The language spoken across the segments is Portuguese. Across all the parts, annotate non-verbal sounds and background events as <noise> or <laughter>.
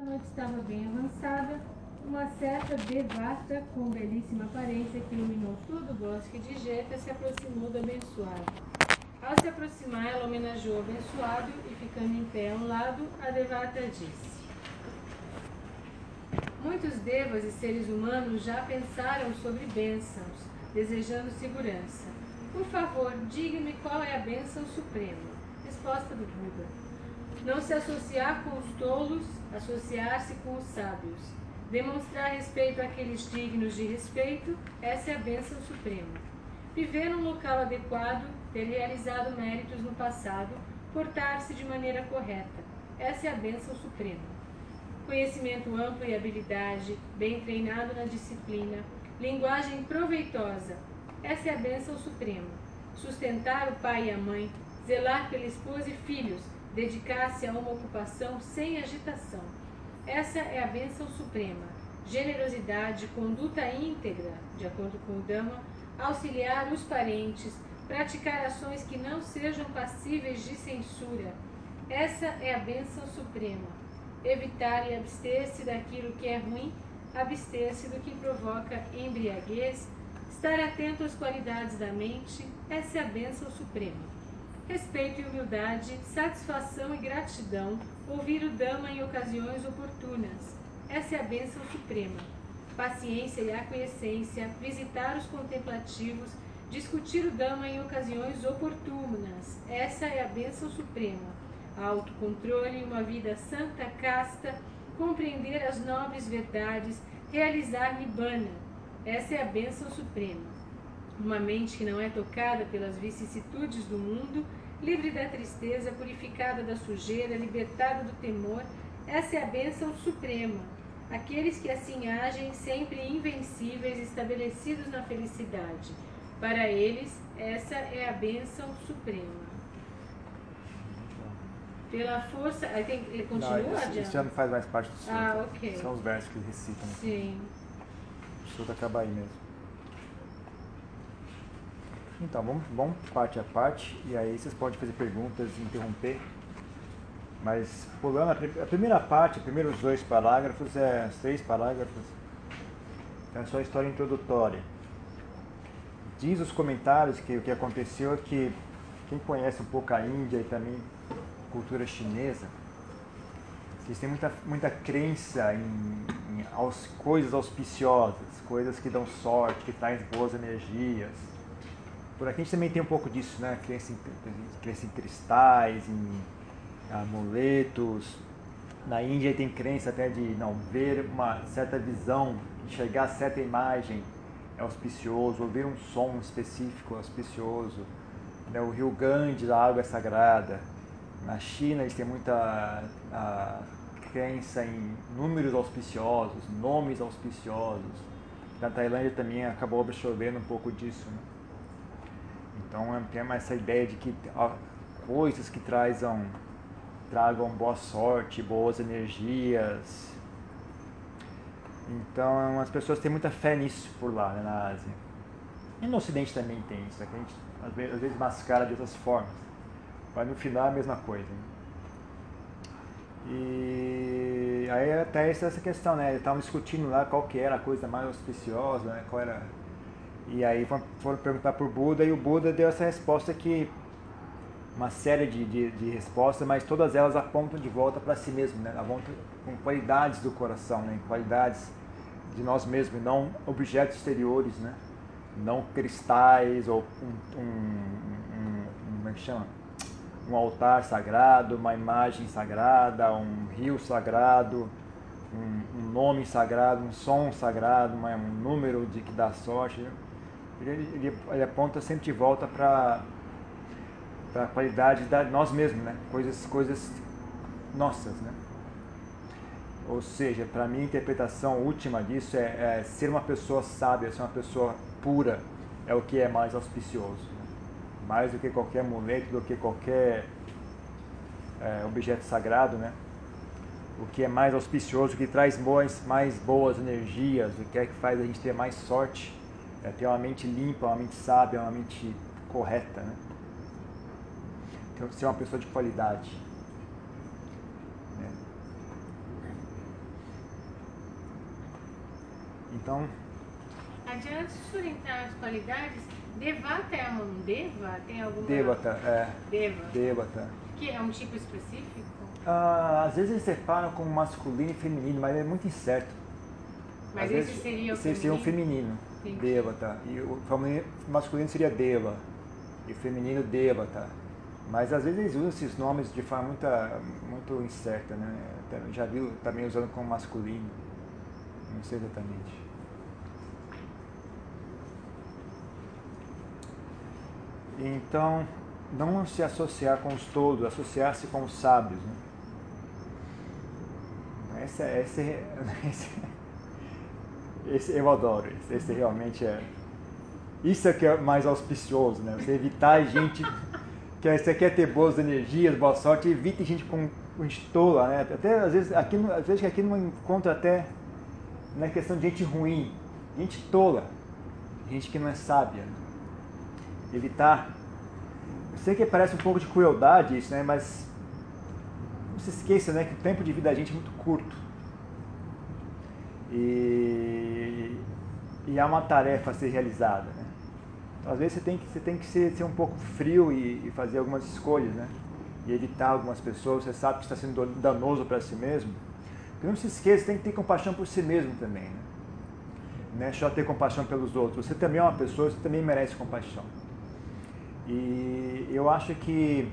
A noite estava bem avançada. Uma certa devata com belíssima aparência que iluminou todo o bosque de Jeta se aproximou do abençoado. Ao se aproximar, ela homenageou o abençoado e, ficando em pé a um lado, a devata disse: Muitos devas e seres humanos já pensaram sobre bênçãos, desejando segurança. Por favor, diga-me qual é a bênção suprema. Resposta do Buda. Não se associar com os tolos, associar-se com os sábios. Demonstrar respeito àqueles dignos de respeito, essa é a bênção suprema. Viver num local adequado, ter realizado méritos no passado, portar-se de maneira correta, essa é a bênção suprema conhecimento amplo e habilidade, bem treinado na disciplina, linguagem proveitosa. Essa é a bênção suprema. Sustentar o pai e a mãe, zelar pela esposa e filhos, dedicar-se a uma ocupação sem agitação. Essa é a bênção suprema. Generosidade, conduta íntegra, de acordo com o Dama, auxiliar os parentes, praticar ações que não sejam passíveis de censura. Essa é a bênção suprema evitar e abster-se daquilo que é ruim, abster-se do que provoca embriaguez, estar atento às qualidades da mente, essa é a bênção suprema. Respeito e humildade, satisfação e gratidão, ouvir o Dama em ocasiões oportunas, essa é a bênção suprema. Paciência e aquiescência, visitar os contemplativos, discutir o Dama em ocasiões oportunas, essa é a bênção suprema autocontrole, uma vida santa, casta, compreender as nobres verdades, realizar Nibbana. Essa é a bênção suprema. Uma mente que não é tocada pelas vicissitudes do mundo, livre da tristeza, purificada da sujeira, libertada do temor, essa é a bênção suprema. Aqueles que assim agem, sempre invencíveis, estabelecidos na felicidade. Para eles, essa é a bênção suprema. Pela força. Aí tem, ele continua não? Isso já não faz mais parte do surto. Ah, ok. São os versos que eles recitam. Sim. O surto acaba aí mesmo. Então, vamos, vamos parte a parte, e aí vocês podem fazer perguntas, interromper. Mas, pulando a, a primeira parte, os primeiros dois parágrafos, é, três parágrafos, é só a história introdutória. Diz os comentários que o que aconteceu é que quem conhece um pouco a Índia e também cultura chinesa, eles têm muita, muita crença em, em aus, coisas auspiciosas, coisas que dão sorte, que trazem boas energias. Por aqui a gente também tem um pouco disso, né? Crença em, crença em cristais, em amuletos. Na Índia tem crença até de não ver uma certa visão, enxergar certa imagem é auspicioso, ouvir um som específico é auspicioso. Né? O rio Ganges, a água é sagrada. Na China eles têm muita a, crença em números auspiciosos, nomes auspiciosos. Na Tailândia também acabou absorvendo um pouco disso. Né? Então é, tem essa ideia de que coisas que trazam, tragam boa sorte, boas energias. Então as pessoas têm muita fé nisso por lá, né, na Ásia. E no Ocidente também tem isso, né, que a gente às vezes, às vezes mascara de outras formas. Mas no final é a mesma coisa. Né? E aí até essa questão, né? Eles estavam discutindo lá qual que era a coisa mais auspiciosa, né? Qual era... E aí foram perguntar por Buda e o Buda deu essa resposta que uma série de, de, de respostas, mas todas elas apontam de volta para si mesmo, né? Apontam com qualidades do coração, né? Qualidades de nós mesmos, não objetos exteriores, né? Não cristais ou um, um, um, um como é que chama? um altar sagrado, uma imagem sagrada, um rio sagrado, um, um nome sagrado, um som sagrado, um número de que dá sorte. Ele, ele, ele aponta sempre de volta para a qualidade de nós mesmos, né? coisas, coisas nossas. Né? Ou seja, para mim a interpretação última disso é, é ser uma pessoa sábia, ser uma pessoa pura, é o que é mais auspicioso mais do que qualquer amuleto, do que qualquer é, objeto sagrado, né? O que é mais auspicioso, o que traz boas, mais boas energias, o que é que faz a gente ter mais sorte, é ter uma mente limpa, uma mente sábia, uma mente correta, né? Então, ser uma pessoa de qualidade. Né? Então. Adiante sustentar as qualidades, Devata é um Deva? Tem alguma. Devata, é. Deva. Devata. Que é um tipo específico? Ah, às vezes eles separam como masculino e feminino, mas é muito incerto. Mas Às esse vezes, seria o esse seria um feminino. Entendi. Devata. E o masculino seria Deva. E o feminino Devata. Mas às vezes eles usam esses nomes de forma muito, muito incerta, né? Já viu também usando como masculino. Não sei exatamente. Então, não se associar com os tolos, associar-se com os sábios. Né? Esse, é- esse, é- <laughs> esse, eu adoro, esse, esse realmente é. Isso é que é mais auspicioso, né? Você evitar <laughs> gente que você quer ter boas energias, boa sorte, evite gente com, gente tola, né? Até às vezes aqui, às vezes aqui não encontra até na questão de gente ruim, gente tola, gente que não é sábia. Evitar. Eu sei que parece um pouco de crueldade isso, né? Mas não se esqueça, né, que o tempo de vida da gente é muito curto. E, e há uma tarefa a ser realizada, né? Então, às vezes você tem que, você tem que ser, ser um pouco frio e, e fazer algumas escolhas, né? E evitar algumas pessoas, você sabe que está sendo danoso para si mesmo. Porque não se esqueça, tem que ter compaixão por si mesmo também, né? Não é só ter compaixão pelos outros. Você também é uma pessoa, você também merece compaixão. E eu acho que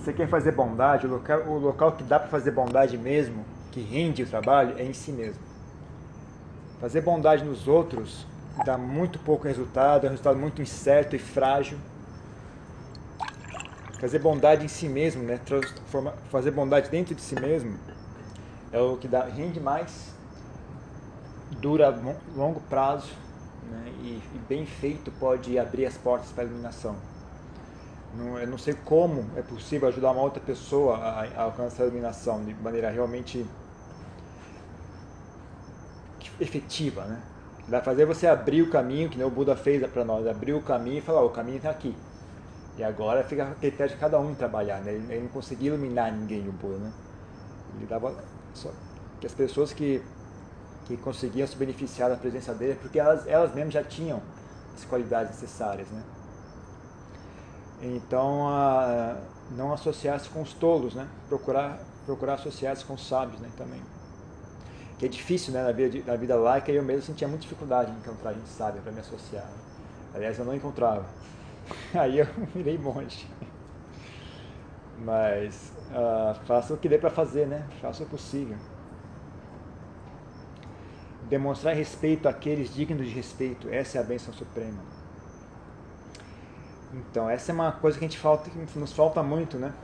você quer fazer bondade, o local, o local que dá para fazer bondade mesmo, que rende o trabalho, é em si mesmo. Fazer bondade nos outros dá muito pouco resultado, é um resultado muito incerto e frágil. Fazer bondade em si mesmo, né? fazer bondade dentro de si mesmo, é o que dá, rende mais, dura a long- longo prazo né? e, e bem feito pode abrir as portas para a iluminação. Não, eu não sei como é possível ajudar uma outra pessoa a, a alcançar a iluminação de maneira realmente efetiva, né? Vai fazer você abrir o caminho, que nem o Buda fez para nós, abrir o caminho e falar, "Ó, o caminho está aqui. E agora fica a critério de cada um trabalhar, né? Ele, ele não conseguia iluminar ninguém, o Buda, né? Ele dava só que as pessoas que que conseguiam se beneficiar da presença dele, porque elas, elas mesmas já tinham as qualidades necessárias, né? Então, a, não associar-se com os tolos, né? Procurar, procurar associar-se com os sábios, né? Também. Que é difícil, né? Na vida, na vida laica, eu mesmo sentia muita dificuldade em encontrar gente sábia para me associar. né? Aliás, eu não encontrava. <laughs> Aí eu <laughs> virei monge. Mas ah, faça o que dê para fazer, né? Faça o possível demonstrar respeito àqueles dignos de respeito. Essa é a bênção suprema. Então, essa é uma coisa que a gente falta, que nos falta muito, né?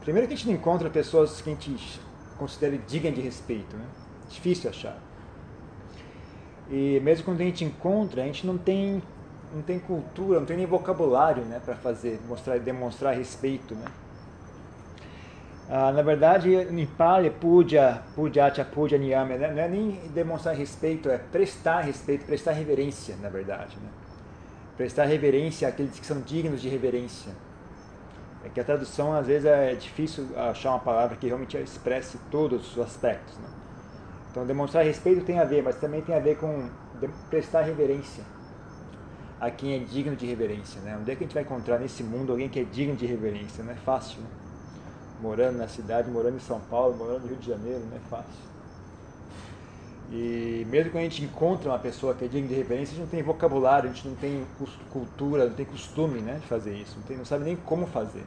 Primeiro que a gente não encontra pessoas que a gente considere dignas de respeito, né? Difícil achar. E mesmo quando a gente encontra, a gente não tem, não tem cultura, não tem nem vocabulário, né, para fazer, mostrar, demonstrar respeito, né? Ah, na verdade, em Pali, puja, pujacha, puja, niyama, né? não é nem demonstrar respeito, é prestar respeito, prestar reverência, na verdade. Né? Prestar reverência àqueles que são dignos de reverência. É que a tradução, às vezes, é difícil achar uma palavra que realmente expresse todos os aspectos. Né? Então, demonstrar respeito tem a ver, mas também tem a ver com prestar reverência a quem é digno de reverência. Né? Onde é que a gente vai encontrar nesse mundo alguém que é digno de reverência? Não é fácil, né? morando na cidade, morando em São Paulo, morando no Rio de Janeiro, não é fácil. E mesmo quando a gente encontra uma pessoa que é digna de reverência, a gente não tem vocabulário, a gente não tem cultura, não tem costume né, de fazer isso, não, tem, não sabe nem como fazer.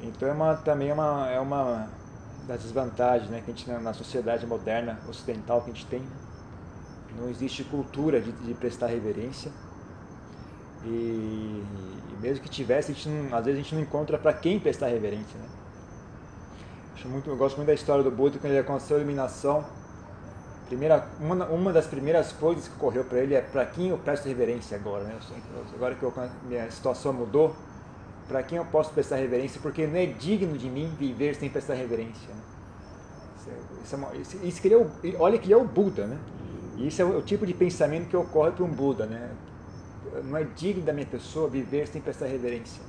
Então é uma, também é uma, é uma das desvantagens né, que a gente na, sociedade moderna ocidental que a gente tem. Não existe cultura de, de prestar reverência. E, e mesmo que tivesse, não- às vezes a gente não encontra para quem prestar reverência. Né? Acho muito, eu gosto muito da história do Buda, quando ele aconteceu a iluminação. Primeira, uma, uma das primeiras coisas que ocorreu para ele é para quem eu presto reverência agora. Né? Agora que eu, minha situação mudou, para quem eu posso prestar reverência, porque não é digno de mim viver sem prestar reverência. Né? Isso, é- isso é isso- que ele é o, olha que ele é o Buda, né? Isso é o, o tipo de pensamento que ocorre para um Buda, né? Não é digno da minha pessoa viver sem prestar reverência.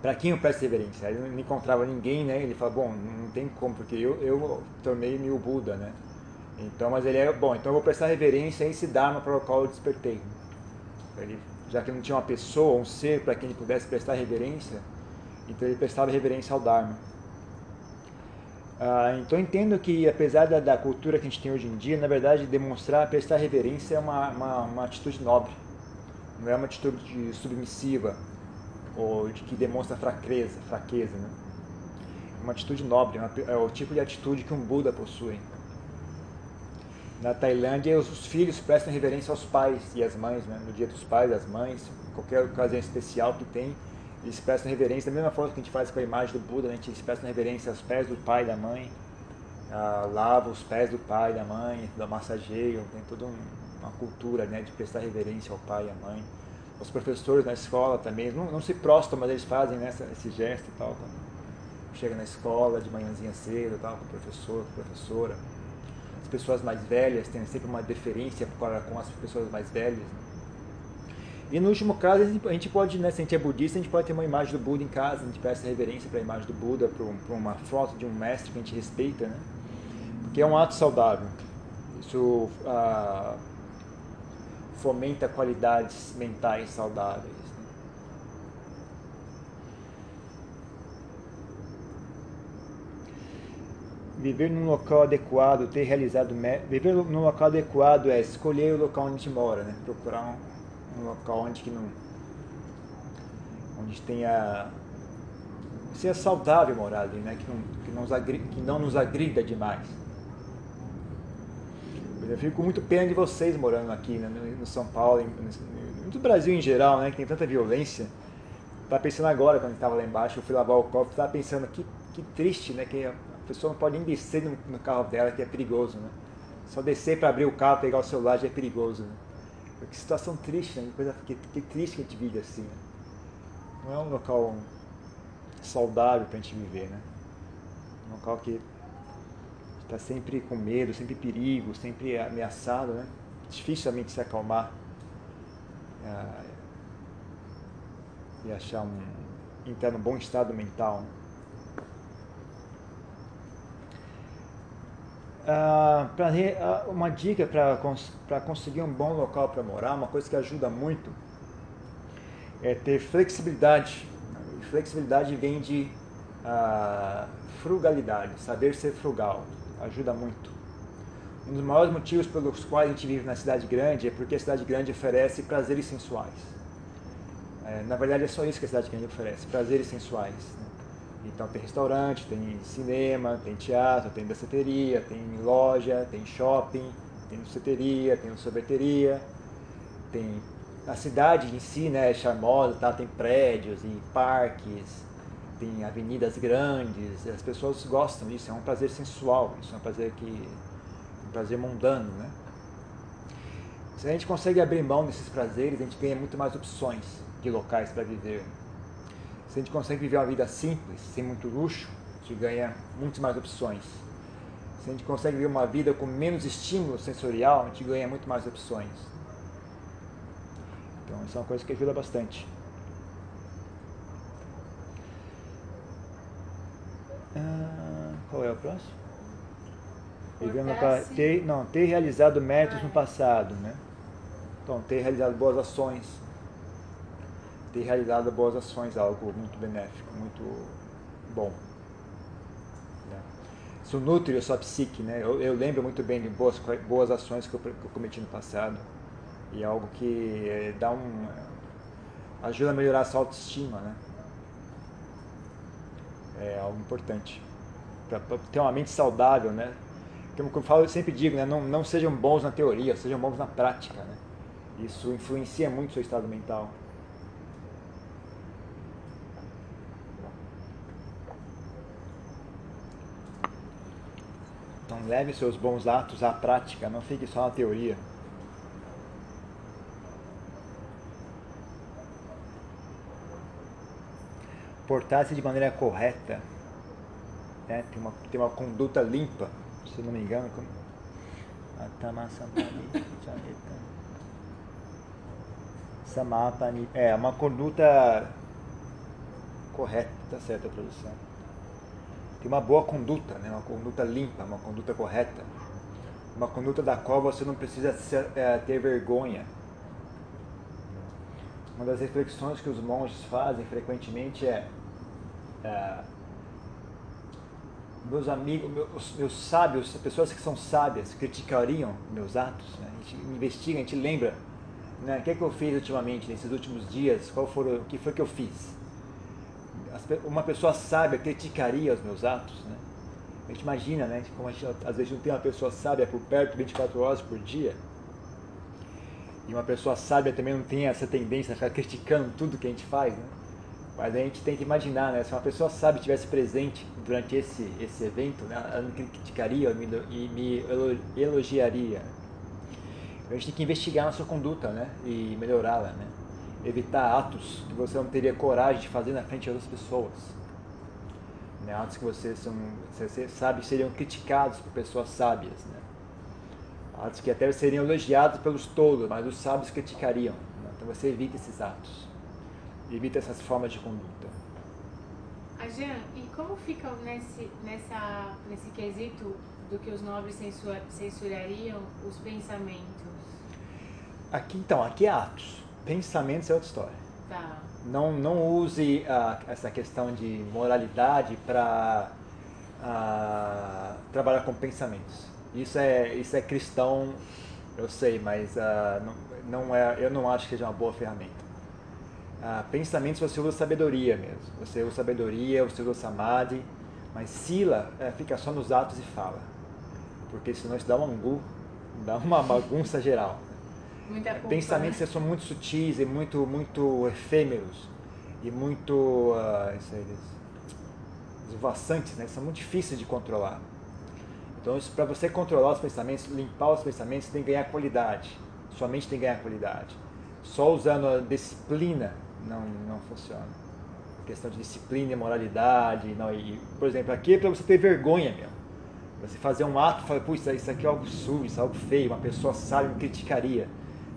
Para quem eu presto reverência? Eu não encontrava ninguém, né? Ele fala, bom, não tem como, porque eu, eu tornei-me o Buda, né? Então, mas ele é bom, então eu vou prestar reverência a esse Dharma para o qual eu despertei. Ele, já que não tinha uma pessoa, um ser para quem ele pudesse prestar reverência, então ele prestava reverência ao Dharma. Ah, então entendo que, apesar da, da, cultura que a gente tem hoje em dia, na verdade, demonstrar, prestar reverência é uma, uma, uma atitude nobre, não é uma atitude submissiva ou de que demonstra fraqueza, fraqueza, né? É uma atitude nobre, é o tipo de atitude que um Buda possui. Na Tailândia, os filhos prestam reverência aos pais e às mães, né? no dia dos pais, das mães, qualquer ocasião especial que tem, eles prestam reverência, da mesma forma que a gente faz com a imagem do Buda, né? a gente presta reverência aos pés do pai e da mãe, ah, lava os pés do pai e da mãe, da massageio, tem toda um, uma cultura né? de prestar reverência ao pai e à mãe. Os professores na escola também, não, não se prostam, mas eles fazem né, esse gesto e tal. Quando chega na escola de manhãzinha cedo, tal, com o professor, com a professora pessoas mais velhas, tem sempre uma deferência com as pessoas mais velhas. E no último caso, a gente pode, né, se a gente é budista, a gente pode ter uma imagem do Buda em casa, a gente presta reverência para a imagem do Buda, para uma foto de um mestre que a gente respeita, né? Porque é um ato saudável. Isso ah, fomenta qualidades mentais saudáveis. Viver num local adequado, ter realizado. Viver num local adequado é escolher o local onde a gente mora, né? Procurar um, um local onde que não. onde tenha. seja saudável morar ali, né? Que não, que não, nos, agrida, que não nos agrida demais. Eu fico com muito pena de vocês morando aqui, né? no, São Paulo, no, Brasil em geral, né? Que tem tanta violência. Estava pensando agora, quando estava lá embaixo, eu fui lavar o copo, estava pensando que, que triste, né? Que pessoa não pode nem descer no, no carro dela, que é perigoso, né? Só descer para abrir o carro, pegar o celular já é perigoso, né? Que situação triste, né? Coisa que, que triste que a gente vive assim, né? Não é um local saudável para a gente viver, né? Um local que está sempre com medo, sempre perigo, sempre ameaçado, né? Dificilmente se acalmar é, e achar um entrar num bom estado mental. Né? Ah, pra, ah, uma dica para conseguir um bom local para morar, uma coisa que ajuda muito, é ter flexibilidade. Flexibilidade vem de ah, frugalidade, saber ser frugal, ajuda muito. Um dos maiores motivos pelos quais a gente vive na cidade grande é porque a cidade grande oferece prazeres sensuais. É, na verdade é só isso que a cidade grande oferece, prazeres sensuais. Né? Então tem restaurante, tem cinema, tem teatro, tem danceteria, tem loja, tem shopping, tem danceteria, tem sorveteria, tem a cidade em si, né, é charmosa, tá? tem prédios e parques, tem avenidas grandes, as pessoas gostam disso, é um prazer sensual, isso é um prazer que um prazer mundano, né? Se a gente consegue abrir mão desses prazeres, a gente ganha muito mais opções de locais para viver. Se a gente consegue viver uma vida simples, sem muito luxo, a gente ganha muitas mais opções. Se a gente consegue viver uma vida com menos estímulo sensorial, a gente ganha muito mais opções. Então, isso é uma coisa que ajuda bastante. Ah, qual é o próximo? Vivendo para ter, não, ter realizado méritos no passado, né? Então, ter realizado boas ações, ter realizado boas ações, algo muito benéfico, muito bom. Né? Isso nutre a sua psique, né? Eu, eu, lembro muito bem de boas, boas ações que eu, que eu cometi no passado e é algo que é, dá um ajuda a melhorar a sua autoestima, né? É algo importante para ter uma mente saudável, né? Como eu falo, eu sempre digo, né? Não, não sejam bons na teoria, sejam bons na prática, né? Isso influencia muito o seu estado mental. Então leve seus bons atos à prática, não fique só na teoria. Portar-se de maneira correta, né? tem, uma, tem uma conduta limpa, se não me engano. Como... Samapani. É, uma conduta correta, tá certa a tradução tem uma boa conduta, né? uma conduta limpa, uma conduta correta. uma conduta da qual você não precisa é, ter vergonha. Uma das reflexões que os monges fazem frequentemente é, é meus amigos, meus, meus, sábios, pessoas que são sábias, criticariam meus atos. Né? A gente investiga, a gente lembra né? o que, é que eu fiz ultimamente, nesses últimos dias, qual foram, o que foi que eu fiz. Uma pessoa sábia criticaria os meus atos. Né? A gente imagina, né? Como a gente, às vezes não tem uma pessoa sábia por perto 24 horas por dia. E uma pessoa sábia também não tem essa tendência a ficar criticando tudo que a gente faz, né? Mas a gente tem que imaginar, né? Se uma pessoa sábia estivesse presente durante esse, esse evento, né? ela me criticaria e me elogiaria. A gente tem que investigar a sua conduta, né? E melhorá-la, né? Evitar atos que você não teria coragem de fazer na frente de outras pessoas né? atos que você, são, você sabe seriam criticados por pessoas sábias, né? atos que até seriam elogiados pelos tolos, mas os sábios criticariam. Né? Então você evita esses atos, evita essas formas de conduta. A Jean, e como fica nesse, nessa, nesse quesito do que os nobres censura, censurariam os pensamentos? Aqui então, aqui é atos. Pensamentos é outra história. Tá não, não use uh, essa questão de moralidade para ah, trabalhar com pensamentos. Isso é, isso é cristão, eu sei, mas uh, não, não é, eu não acho que seja uma boa ferramenta. pensamentos você usa sabedoria mesmo. Você usa sabedoria, você usa samadhi, mas sila é, fica só nos atos e fala. Porque senão isso dá um angu, dá uma <laughs> bagunça geral. Muita culpa, pensamentos né? são muito sutis e muito, muito efêmeros e muito uh, esvoaçantes, né? são muito difíceis de controlar. Então, para você controlar os pensamentos, limpar os pensamentos, você tem que ganhar qualidade. Sua mente tem que ganhar qualidade. Só usando a disciplina não, não funciona. A questão de disciplina e moralidade. Não, e, por exemplo, aqui é para você ter vergonha mesmo. Você fazer um ato e falar, puxa, isso aqui é algo sujo, isso é algo feio, uma pessoa sabe me criticaria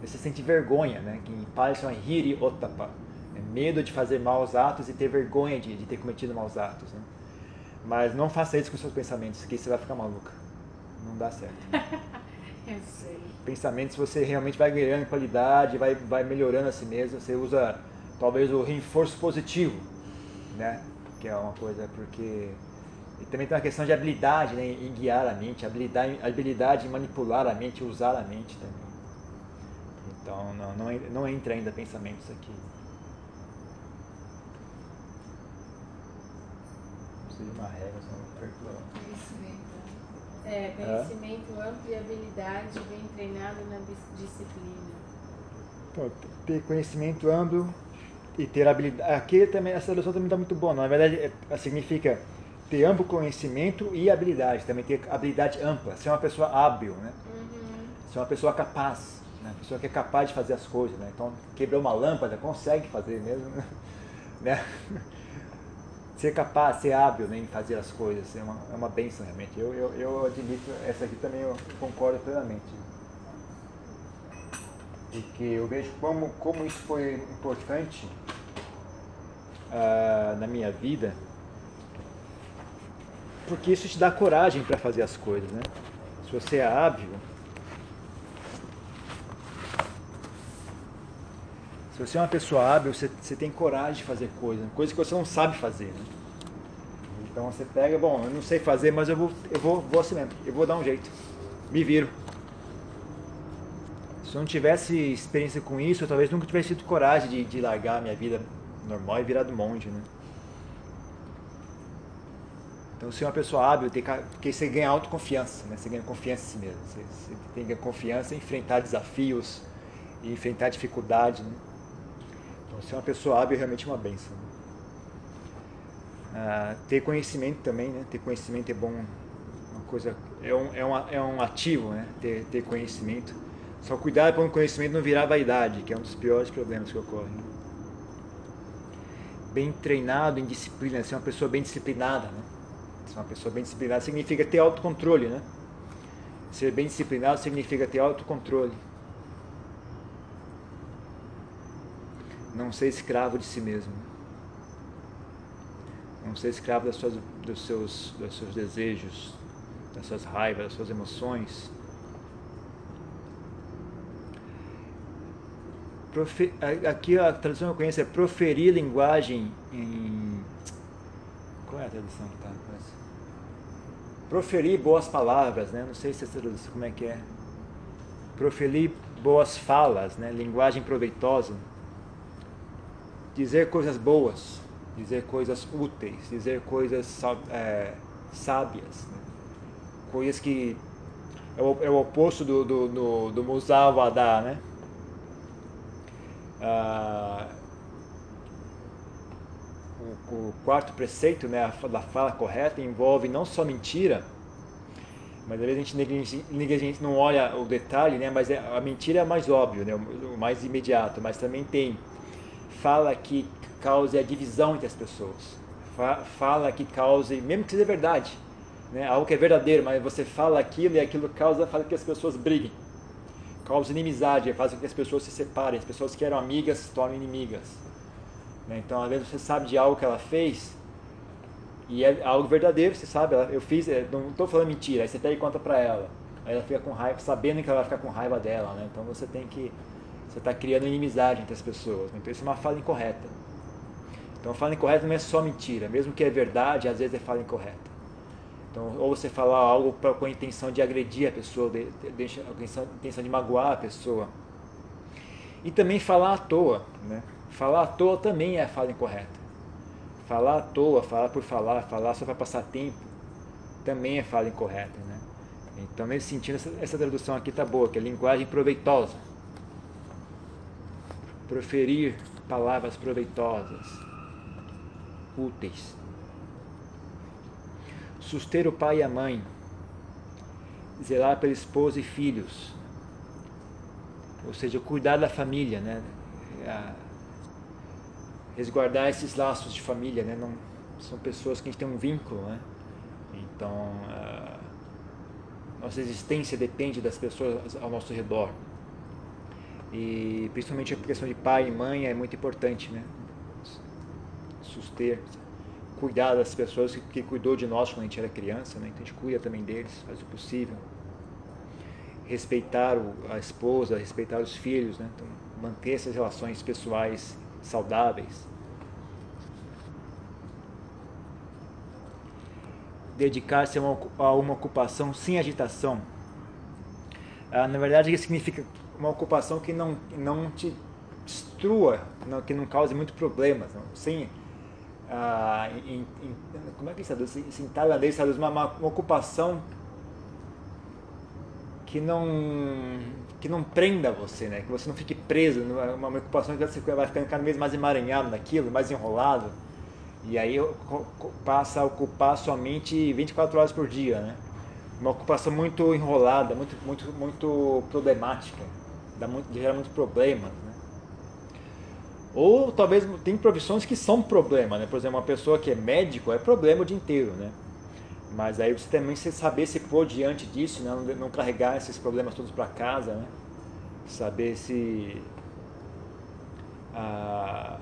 você sente vergonha, né? que em Pali chama Hiri Otapa. É medo de fazer maus atos e ter vergonha de, de ter cometido maus atos. Né? Mas não faça isso com seus pensamentos, que você vai ficar maluca. Não dá certo. <laughs> Eu sei. Pensamentos você realmente vai ganhando qualidade, vai, vai melhorando a si mesmo. Você usa talvez o reforço positivo, né? Que é uma coisa porque e também tem uma questão de habilidade né, em guiar a mente, habilidade, habilidade em manipular a mente, usar a mente também. Então não, não, não entra ainda pensamentos aqui. Precisa de uma regra, senão Conhecimento. É, conhecimento é? amplo e habilidade bem treinado na disciplina. Então, ter conhecimento amplo e ter habilidade. Aqui também, essa tradução também está muito boa. Na verdade, é, significa ter amplo conhecimento e habilidade. Também ter habilidade ampla. Ser uma pessoa hábil, né? Uhum. Ser uma pessoa capaz. Né? A pessoa que é capaz de fazer as coisas. Né? Então, quebrou uma lâmpada, consegue fazer mesmo. <laughs> Né? Ser capaz, ser hábil né, em fazer as coisas é uma, é uma benção realmente. Eu, eu, eu admito, essa aqui também eu concordo plenamente. Porque eu vejo como, como isso foi importante uh, na minha vida. Porque isso te dá coragem para fazer as coisas, né? Se você é hábil, Se você é uma pessoa hábil, você, você tem coragem de fazer coisas, coisas que você não sabe fazer. Né? Então você pega, bom, eu não sei fazer, mas eu vou, eu vou, vou assim mesmo, eu vou dar um jeito, me viro. Se eu não tivesse experiência com isso, eu talvez nunca tivesse tido coragem de, de largar a minha vida normal e virar do monge, né? Então, ser uma pessoa hábil, tem que você ganha autoconfiança, né? Você ganha confiança em si mesmo. Você, você tem confiança em enfrentar desafios e enfrentar dificuldades, né? Então, ser uma pessoa hábil é realmente uma benção. Né? Ah, ter conhecimento também, né? Ter conhecimento é bom, uma coisa, é um, é um, é um ativo, né? Ter, ter conhecimento. Só cuidar para o conhecimento não virar vaidade, que é um dos piores problemas que ocorrem. Bem treinado em disciplina, ser uma pessoa bem disciplinada, né? Ser uma pessoa bem disciplinada significa ter autocontrole, né? Ser bem disciplinado significa ter autocontrole. não ser escravo de si mesmo. Não ser escravo das suas, dos, seus, dos seus desejos, das suas raivas, das suas emoções. Profe, aqui a tradução que eu conheço é proferir linguagem em. Qual é a tradução que está? Proferir boas palavras, né? Não sei se essa tradução, como é que é. Proferir boas falas, né? Linguagem proveitosa. Dizer coisas boas, dizer coisas úteis, dizer coisas é, sábias, né? coisas que é o, é o oposto do, do, do, do né? Ah, o, o, quarto preceito, né, a, da fala correta, envolve não só mentira, mas às vezes a gente negligencia, não olha o detalhe, né, mas é, a mentira é mais óbvio, né, o mais imediato, mas também tem fala que cause a divisão entre as pessoas, fala que cause, mesmo que seja verdade, né, algo que é verdadeiro, mas você fala aquilo e aquilo causa faz com que as pessoas briguem causa inimizade, faz com que as pessoas se separem, as pessoas que eram amigas se tornem inimigas. Né? Então, às vezes você sabe de algo que ela fez e é algo verdadeiro, você sabe, eu fiz, é, não estou falando mentira, aí você e conta para ela. Aí ela fica com raiva, sabendo que ela vai ficar com raiva dela, né? Então você tem que, você está criando inimizade entre as pessoas. Então isso é uma fala incorreta. Então fala incorreta não é só mentira, mesmo que é verdade, às vezes é fala incorreta. Então, ou você falar algo com a intenção de agredir a pessoa, de, de, de, a intenção de magoar a pessoa. E também falar à toa. Né? Falar à toa também é fala incorreta. Falar à toa, falar por falar, falar só para passar tempo, também é fala incorreta. Né? Então, nesse sentido, essa, essa tradução aqui está boa, que é linguagem proveitosa. Proferir palavras proveitosas, úteis suster o pai e a mãe, zelar pela esposa e filhos, ou seja, cuidar da família, né? resguardar esses laços de família, né? Não, são pessoas que a gente tem um vínculo, né? Então, nossa existência depende das pessoas ao nosso redor. E principalmente a questão de pai e mãe é muito importante, né? Suster, cuidar das pessoas que, que, cuidou de nós quando a gente era criança, né? então a gente cuida também deles, faz o possível. Respeitar o, a esposa, respeitar os filhos, né? então, manter essas relações pessoais saudáveis. Dedicar-se a, uma, ocupação sem agitação. Ah, na verdade, isso significa uma ocupação que não, não te destrua, não, que não cause muito problemas, não, sem ah, em, em, como é que se traduz? Em tailandês traduz uma, uma, uma, ocupação que não que não prenda você, né? Que você não fique preso, numa, uma ocupação que você vai ficando cada vez mais emaranhado naquilo, mais enrolado. E aí passa a ocupar somente 24 horas por dia, né? Uma ocupação muito enrolada, muito muito muito problemática, dá muito gera muitos problemas. Ou talvez tem profissões que são problema, né? Por exemplo, uma pessoa que é médico é problema o dia inteiro, né? Mas aí você também você saber se pôr diante disso, né? não, não carregar esses problemas todos para casa, né? Saber se ah,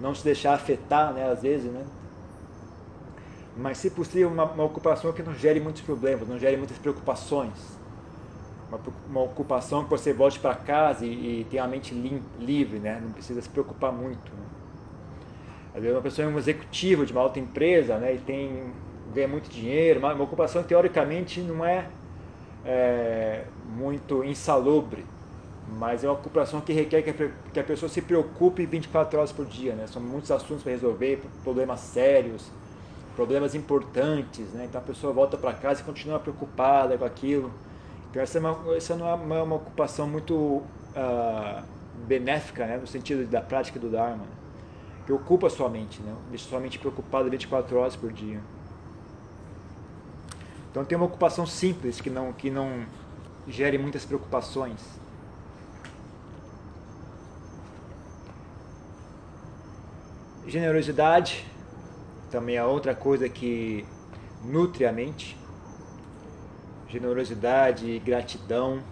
não se deixar afetar, né? Às vezes, né? Mas se possível uma, uma ocupação que não gere muitos problemas, não gere muitas preocupações uma, uma ocupação que você volte para casa e, e tenha a mente lim, livre, né? não precisa se preocupar muito. Né? Às vezes uma pessoa é um executivo de uma alta empresa né? e tem, ganha muito dinheiro, uma, uma ocupação teoricamente não é, é, muito insalubre, mas é uma ocupação que requer que a, que a pessoa se preocupe 24 horas por dia. Né? São muitos assuntos para resolver, problemas sérios, problemas importantes, né? então a pessoa volta para casa e continua preocupada com aquilo então essa, é uma, essa não é uma, uma ocupação muito uh, benéfica, né, no sentido da prática do Dharma, que ocupa a sua mente, né, deixa sua mente preocupada 24 horas por dia. Então tem uma ocupação simples que não, que não gere muitas preocupações. Generosidade também é outra coisa que nutre a mente generosidade, gratidão,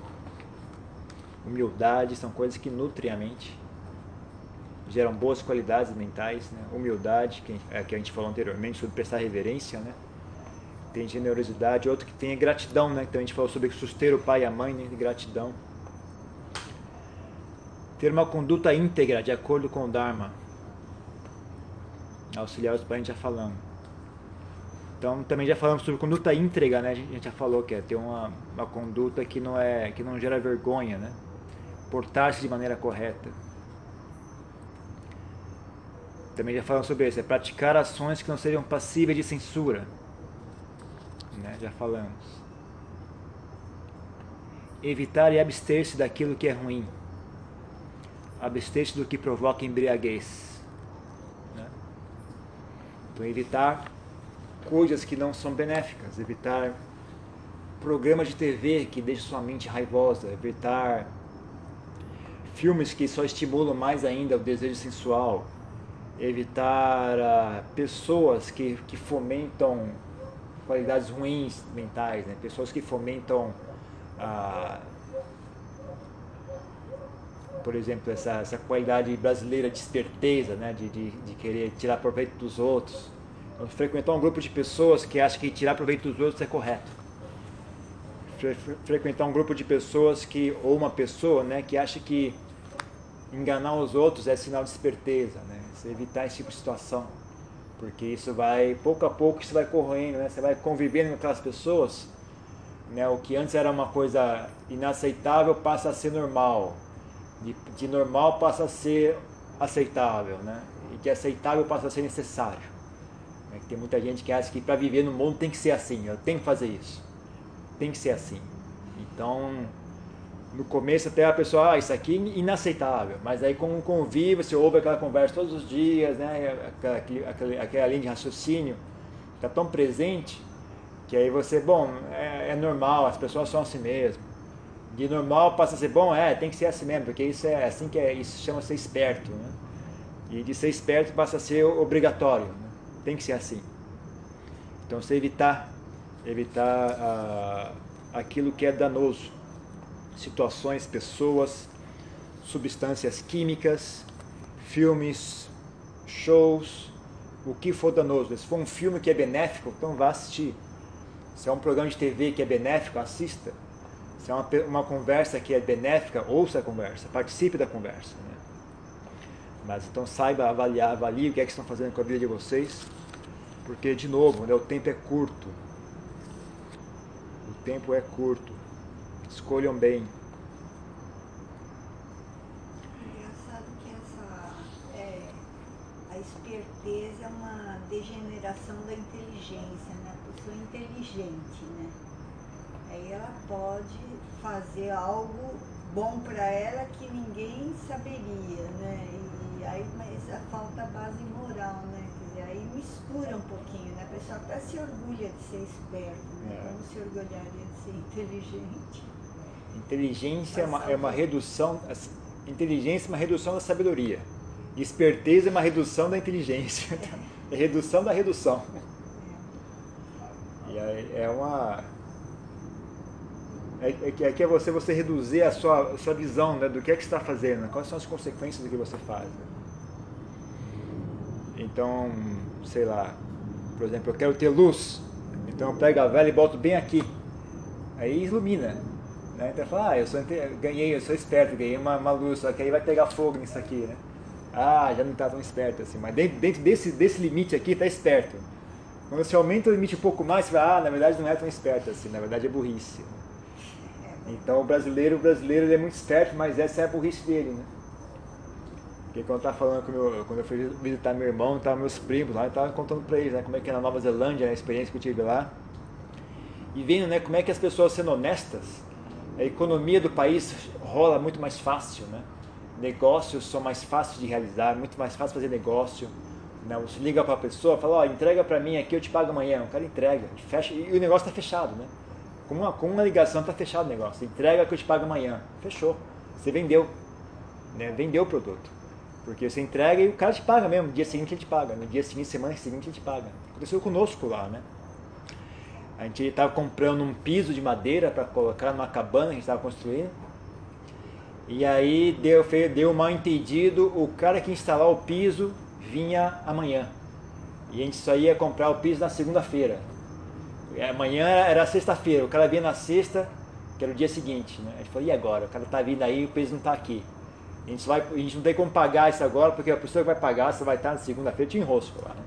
humildade são coisas que nutrem a mente, geram boas qualidades mentais, né? humildade, que, é, que a gente falou anteriormente sobre prestar reverência, né? tem generosidade, outro que tem gratidão, né? então a gente falou sobre suster o pai e a mãe, né? gratidão. Ter uma conduta íntegra de acordo com o Dharma. Auxiliar os parentes já falamos. Então também já falamos sobre conduta íntegra, né? A gente já falou que é ter uma, uma conduta que não é que não gera vergonha, né? Portar-se de maneira correta. Também já falamos sobre isso, é praticar ações que não sejam passíveis de censura. Né? Já falamos. Evitar e abster-se daquilo que é ruim. Abster-se do que provoca embriaguez. Né? Então evitar coisas que não são benéficas, evitar programas de TV que deixam sua mente raivosa, evitar filmes que só estimulam mais ainda o desejo sensual, evitar uh, pessoas que, que fomentam qualidades ruins mentais, né? pessoas que fomentam, uh, por exemplo, essa, essa qualidade brasileira de esperteza, né? de, de, de querer tirar proveito dos outros frequentar um grupo de pessoas que acham que tirar proveito dos outros é correto. frequentar um grupo de pessoas que, ou uma pessoa, né, que acha que enganar os outros é sinal de esperteza, né? Você evitar esse tipo de situação. Porque isso vai, pouco a pouco, isso vai correndo, né? Você vai convivendo com aquelas pessoas, né? O que antes era uma coisa inaceitável passa a ser normal. De, de normal passa a ser aceitável, né? E de aceitável passa a ser necessário. É tem muita gente que acha que para viver no mundo tem que ser assim, eu tenho que fazer isso. Tem que ser assim. Então, no começo até a pessoa, ah, isso aqui é inaceitável, mas aí com o convívio, você ouve aquela conversa todos os dias, né, aquela, aquela, aquela linha de raciocínio está tão presente que aí você, bom, é, é, normal, as pessoas são assim mesmo. De normal passa a ser bom, é, tem que ser assim mesmo, porque isso é assim que é, isso chama ser esperto, né? E de ser esperto passa a ser obrigatório. Né? Tem que ser assim. Então, você evitar, evitar ah, aquilo que é danoso. Situações, pessoas, substâncias químicas, filmes, shows, o que for danoso. Se for um filme que é benéfico, então vá assistir. Se é um programa de TV que é benéfico, assista. Se é uma, uma conversa que é benéfica, ouça a conversa, participe da conversa. Né? Mas então saiba avaliar, avalie o que é que estão fazendo com a vida de vocês porque, de novo, né, o tempo é curto. O tempo é curto. Escolham bem. Engraçado que essa, é, a esperteza é uma degeneração da inteligência, né? A pessoa inteligente, né? Aí ela pode fazer algo bom para ela que ninguém saberia, né? Aí mas falta base moral, né? E aí mistura um pouquinho, né? A pessoa até se orgulha de ser esperto, né? É. Como se orgulharia de ser inteligente. Inteligência é uma, é uma redução, inteligência é uma redução da sabedoria. Esperteza é uma redução da inteligência. É, <laughs> é redução da redução. É. E aí é uma. É, é, é que é você, você reduzir a sua, a sua visão né, do que é que você está fazendo, né? quais são as consequências do que você faz. Né? Então, sei lá, por exemplo, eu quero ter luz, então eu pego a vela e boto bem aqui. Aí ilumina. Né? Então fala, ah, eu sou, ganhei, eu sou esperto, ganhei uma, uma luz, só que aí vai pegar fogo nisso aqui, né? Ah, já não está tão esperto assim, mas dentro, desse, desse limite aqui está esperto. Quando você aumenta o limite um pouco mais, você vai, ah, na verdade não é tão esperto assim, na verdade é burrice. Então o brasileiro, o brasileiro ele é muito esperto, mas essa é a burrice dele, né? Porque quando eu tava falando com meu, quando eu fui visitar meu irmão, estavam meus primos lá, eu tava contando para eles, né, como é que é na Nova Zelândia, né, a experiência que eu tive lá. E vendo, né, como é que as pessoas sendo honestas, a economia do país rola muito mais fácil, né? Negócios são mais fáceis de realizar, muito mais fácil fazer negócio. Né? Você liga para a pessoa, fala, ó, oh, entrega para mim aqui, eu te pago amanhã. O cara entrega, fecha e o negócio está fechado, né? Com uma, com uma ligação está fechado o negócio. Entrega que eu te pago amanhã. Fechou. Você vendeu, né? Vendeu o produto. Porque você entrega e o cara te paga mesmo, no dia seguinte ele te paga, no dia seguinte, semana seguinte ele te paga. Aconteceu conosco lá, né? A gente estava comprando um piso de madeira para colocar numa cabana que a gente estava construindo. E aí deu, deu mal entendido, o cara que instalar o piso vinha amanhã. E a gente só ia comprar o piso na segunda-feira. Amanhã era sexta-feira, o cara vinha na sexta, que era o dia seguinte. Né? A gente falou, e agora? O cara está vindo aí e o piso não está aqui. A gente, vai, a gente não tem como pagar isso agora, porque a pessoa que vai pagar, você vai estar na segunda-feira, te enrosco lá. Né?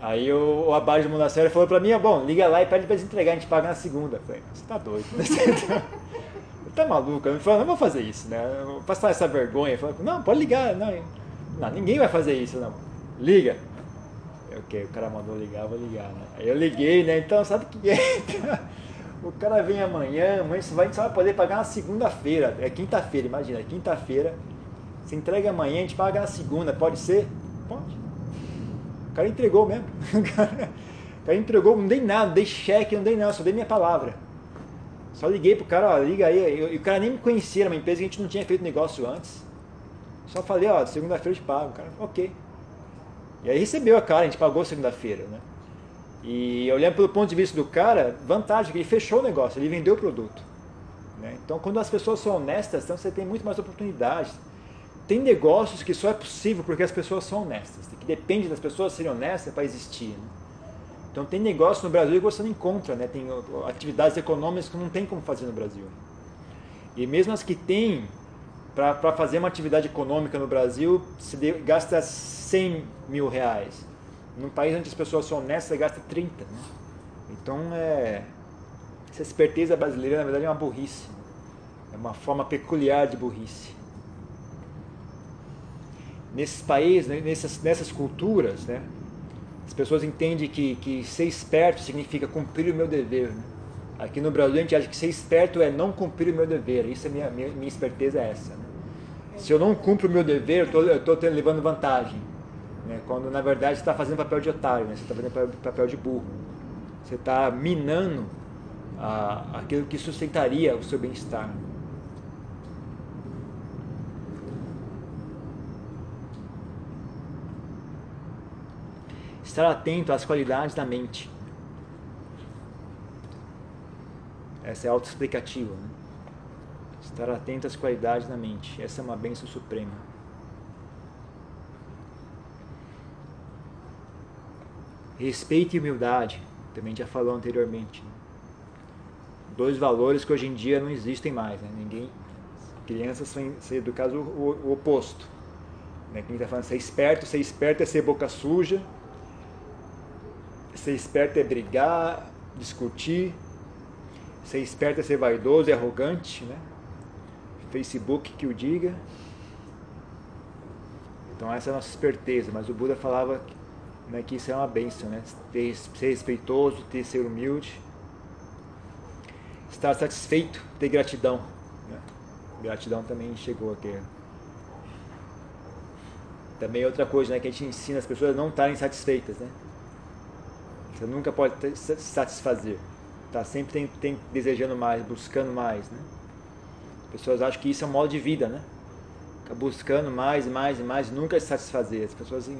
Aí o, o abade do monastério falou pra mim, ah, bom, liga lá e pede pra eles entregar, a gente paga na segunda. Eu falei, você tá doido, né? <laughs> tá maluco? Ele falou, não vou fazer isso, né? vou passar essa vergonha. Eu não, pode ligar, não, não, ninguém vai fazer isso, não. Liga. Ok, o cara mandou ligar, eu vou ligar, né? Aí eu liguei, né? Então, sabe o que é? <laughs> O cara vem amanhã, amanhã você vai, você vai poder pagar na segunda-feira. É quinta-feira, imagina, quinta-feira. Você entrega amanhã, a gente paga na segunda, pode ser? Pode. O cara entregou mesmo. <laughs> O cara entregou, não dei nada, não dei cheque, não dei nada, só dei minha palavra. Só liguei pro cara, ó, liga aí. E o cara nem me conhecia, era uma empresa que a gente não tinha feito negócio antes. Só falei, ó, segunda-feira eu te pago. O cara, ok. E aí recebeu a cara, a gente pagou segunda-feira, né? E olhando pelo ponto de vista do cara, vantagem, que ele fechou o negócio, ele vendeu o produto. Né? Então, quando as pessoas são honestas, então você tem muito mais oportunidades. Tem negócios que só é possível porque as pessoas são honestas, que depende das pessoas serem honestas para existir. Né? Então, tem negócios no Brasil que você não encontra, né? tem atividades econômicas que não tem como fazer no Brasil. E mesmo as que tem, para fazer uma atividade econômica no Brasil, se gasta 100 mil reais. Num país onde as pessoas são honestas, você gasta 30. Né? Então, é, essa esperteza brasileira, na verdade, é uma burrice. É uma forma peculiar de burrice. Nesses países, né, nessas, nessas culturas, né, as pessoas entendem que, que ser esperto significa cumprir o meu dever. Né? Aqui no Brasil a gente acha que ser esperto é não cumprir o meu dever. Isso é minha, minha, minha esperteza é essa. Né? Se eu não cumpro o meu dever, eu estou levando vantagem. Né? Quando na verdade você está fazendo papel de otário, né? você está fazendo papel de burro. Você está minando ah, aquilo que sustentaria o seu bem-estar. Estar atento às qualidades da mente. Essa é autoexplicativa. Né? Estar atento às qualidades da mente. Essa é uma bênção suprema. Respeito e humildade, também já falou anteriormente. Dois valores que hoje em dia não existem mais. Né? Ninguém, crianças são, são educadas o, o, oposto. Né? Quem está falando ser esperto, ser esperto é ser boca suja, ser esperto é brigar, discutir, ser esperto é ser vaidoso e arrogante, né? Facebook que o diga. Então essa é a nossa esperteza, mas o Buda falava né, que isso é uma benção, né? Ter, ser respeitoso, ter ser humilde, estar satisfeito, ter gratidão. Né? Gratidão também chegou aqui. Também outra coisa né, que a gente ensina as pessoas a não estarem satisfeitas. Né? Você nunca pode se satisfazer. Tá sempre tem, tem, desejando mais, buscando mais. Né? As pessoas acham que isso é um modo de vida, né? Buscando mais e mais e mais, nunca se satisfazer. As pessoas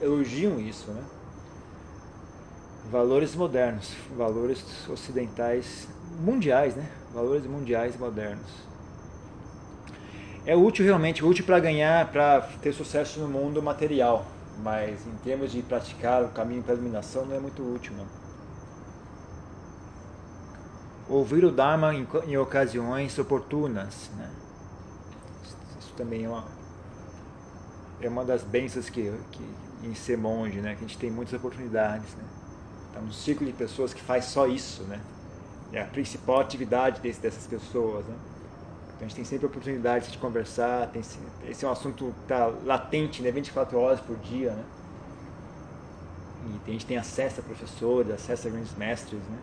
elogiam isso, né? Valores modernos, valores ocidentais, mundiais, né? Valores mundiais modernos. É útil realmente, útil para ganhar, para ter sucesso no mundo material, mas em termos de praticar o caminho para a iluminação não é muito útil, não. Ouvir o Dharma em, em ocasiões oportunas, né? Também é uma, é uma das bênçãos que, que em ser monge, né? Que a gente tem muitas oportunidades, né? Está num ciclo de pessoas que faz só isso, né? É a principal atividade desse, dessas pessoas, né? Então a gente tem sempre a oportunidade de conversar, tem, esse é um assunto que está latente, né? 24 horas por dia, né? E a gente tem acesso a professores, acesso a grandes mestres, né?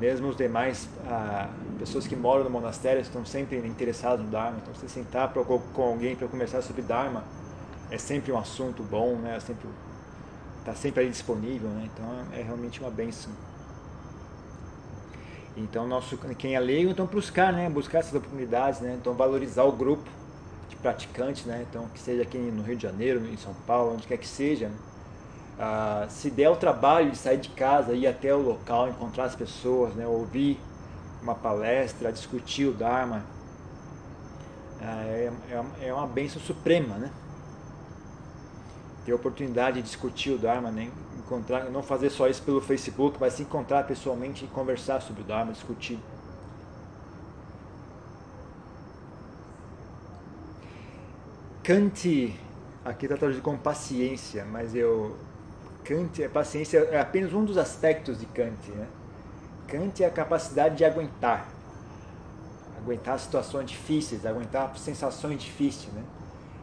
Mesmo os demais ah, pessoas que moram no monastério estão sempre interessados no Dharma. Então, você sentar pra, com alguém para conversar sobre Dharma é sempre um assunto bom, né? É sempre está sempre ali disponível, né? Então é realmente uma benção. Então nosso quem é leigo então buscar, né? Buscar essas oportunidades, né? Então valorizar o grupo de praticantes, né? Então que seja aqui no Rio de Janeiro, em São Paulo, onde quer que seja. Né? Ah, se der o trabalho de sair de casa, ir até o local, encontrar as pessoas, né, ouvir uma palestra, discutir o Dharma, ah, é, é, é uma bênção suprema, né? Ter a oportunidade de discutir o Dharma, né? encontrar, não fazer só isso pelo Facebook, mas se encontrar pessoalmente e conversar sobre o Dharma, discutir. Kant, aqui está traduzido como paciência, mas eu Kant, a paciência é apenas um dos aspectos de Kant, né? Kant é a capacidade de aguentar, aguentar situações difíceis, aguentar sensações difíceis, né?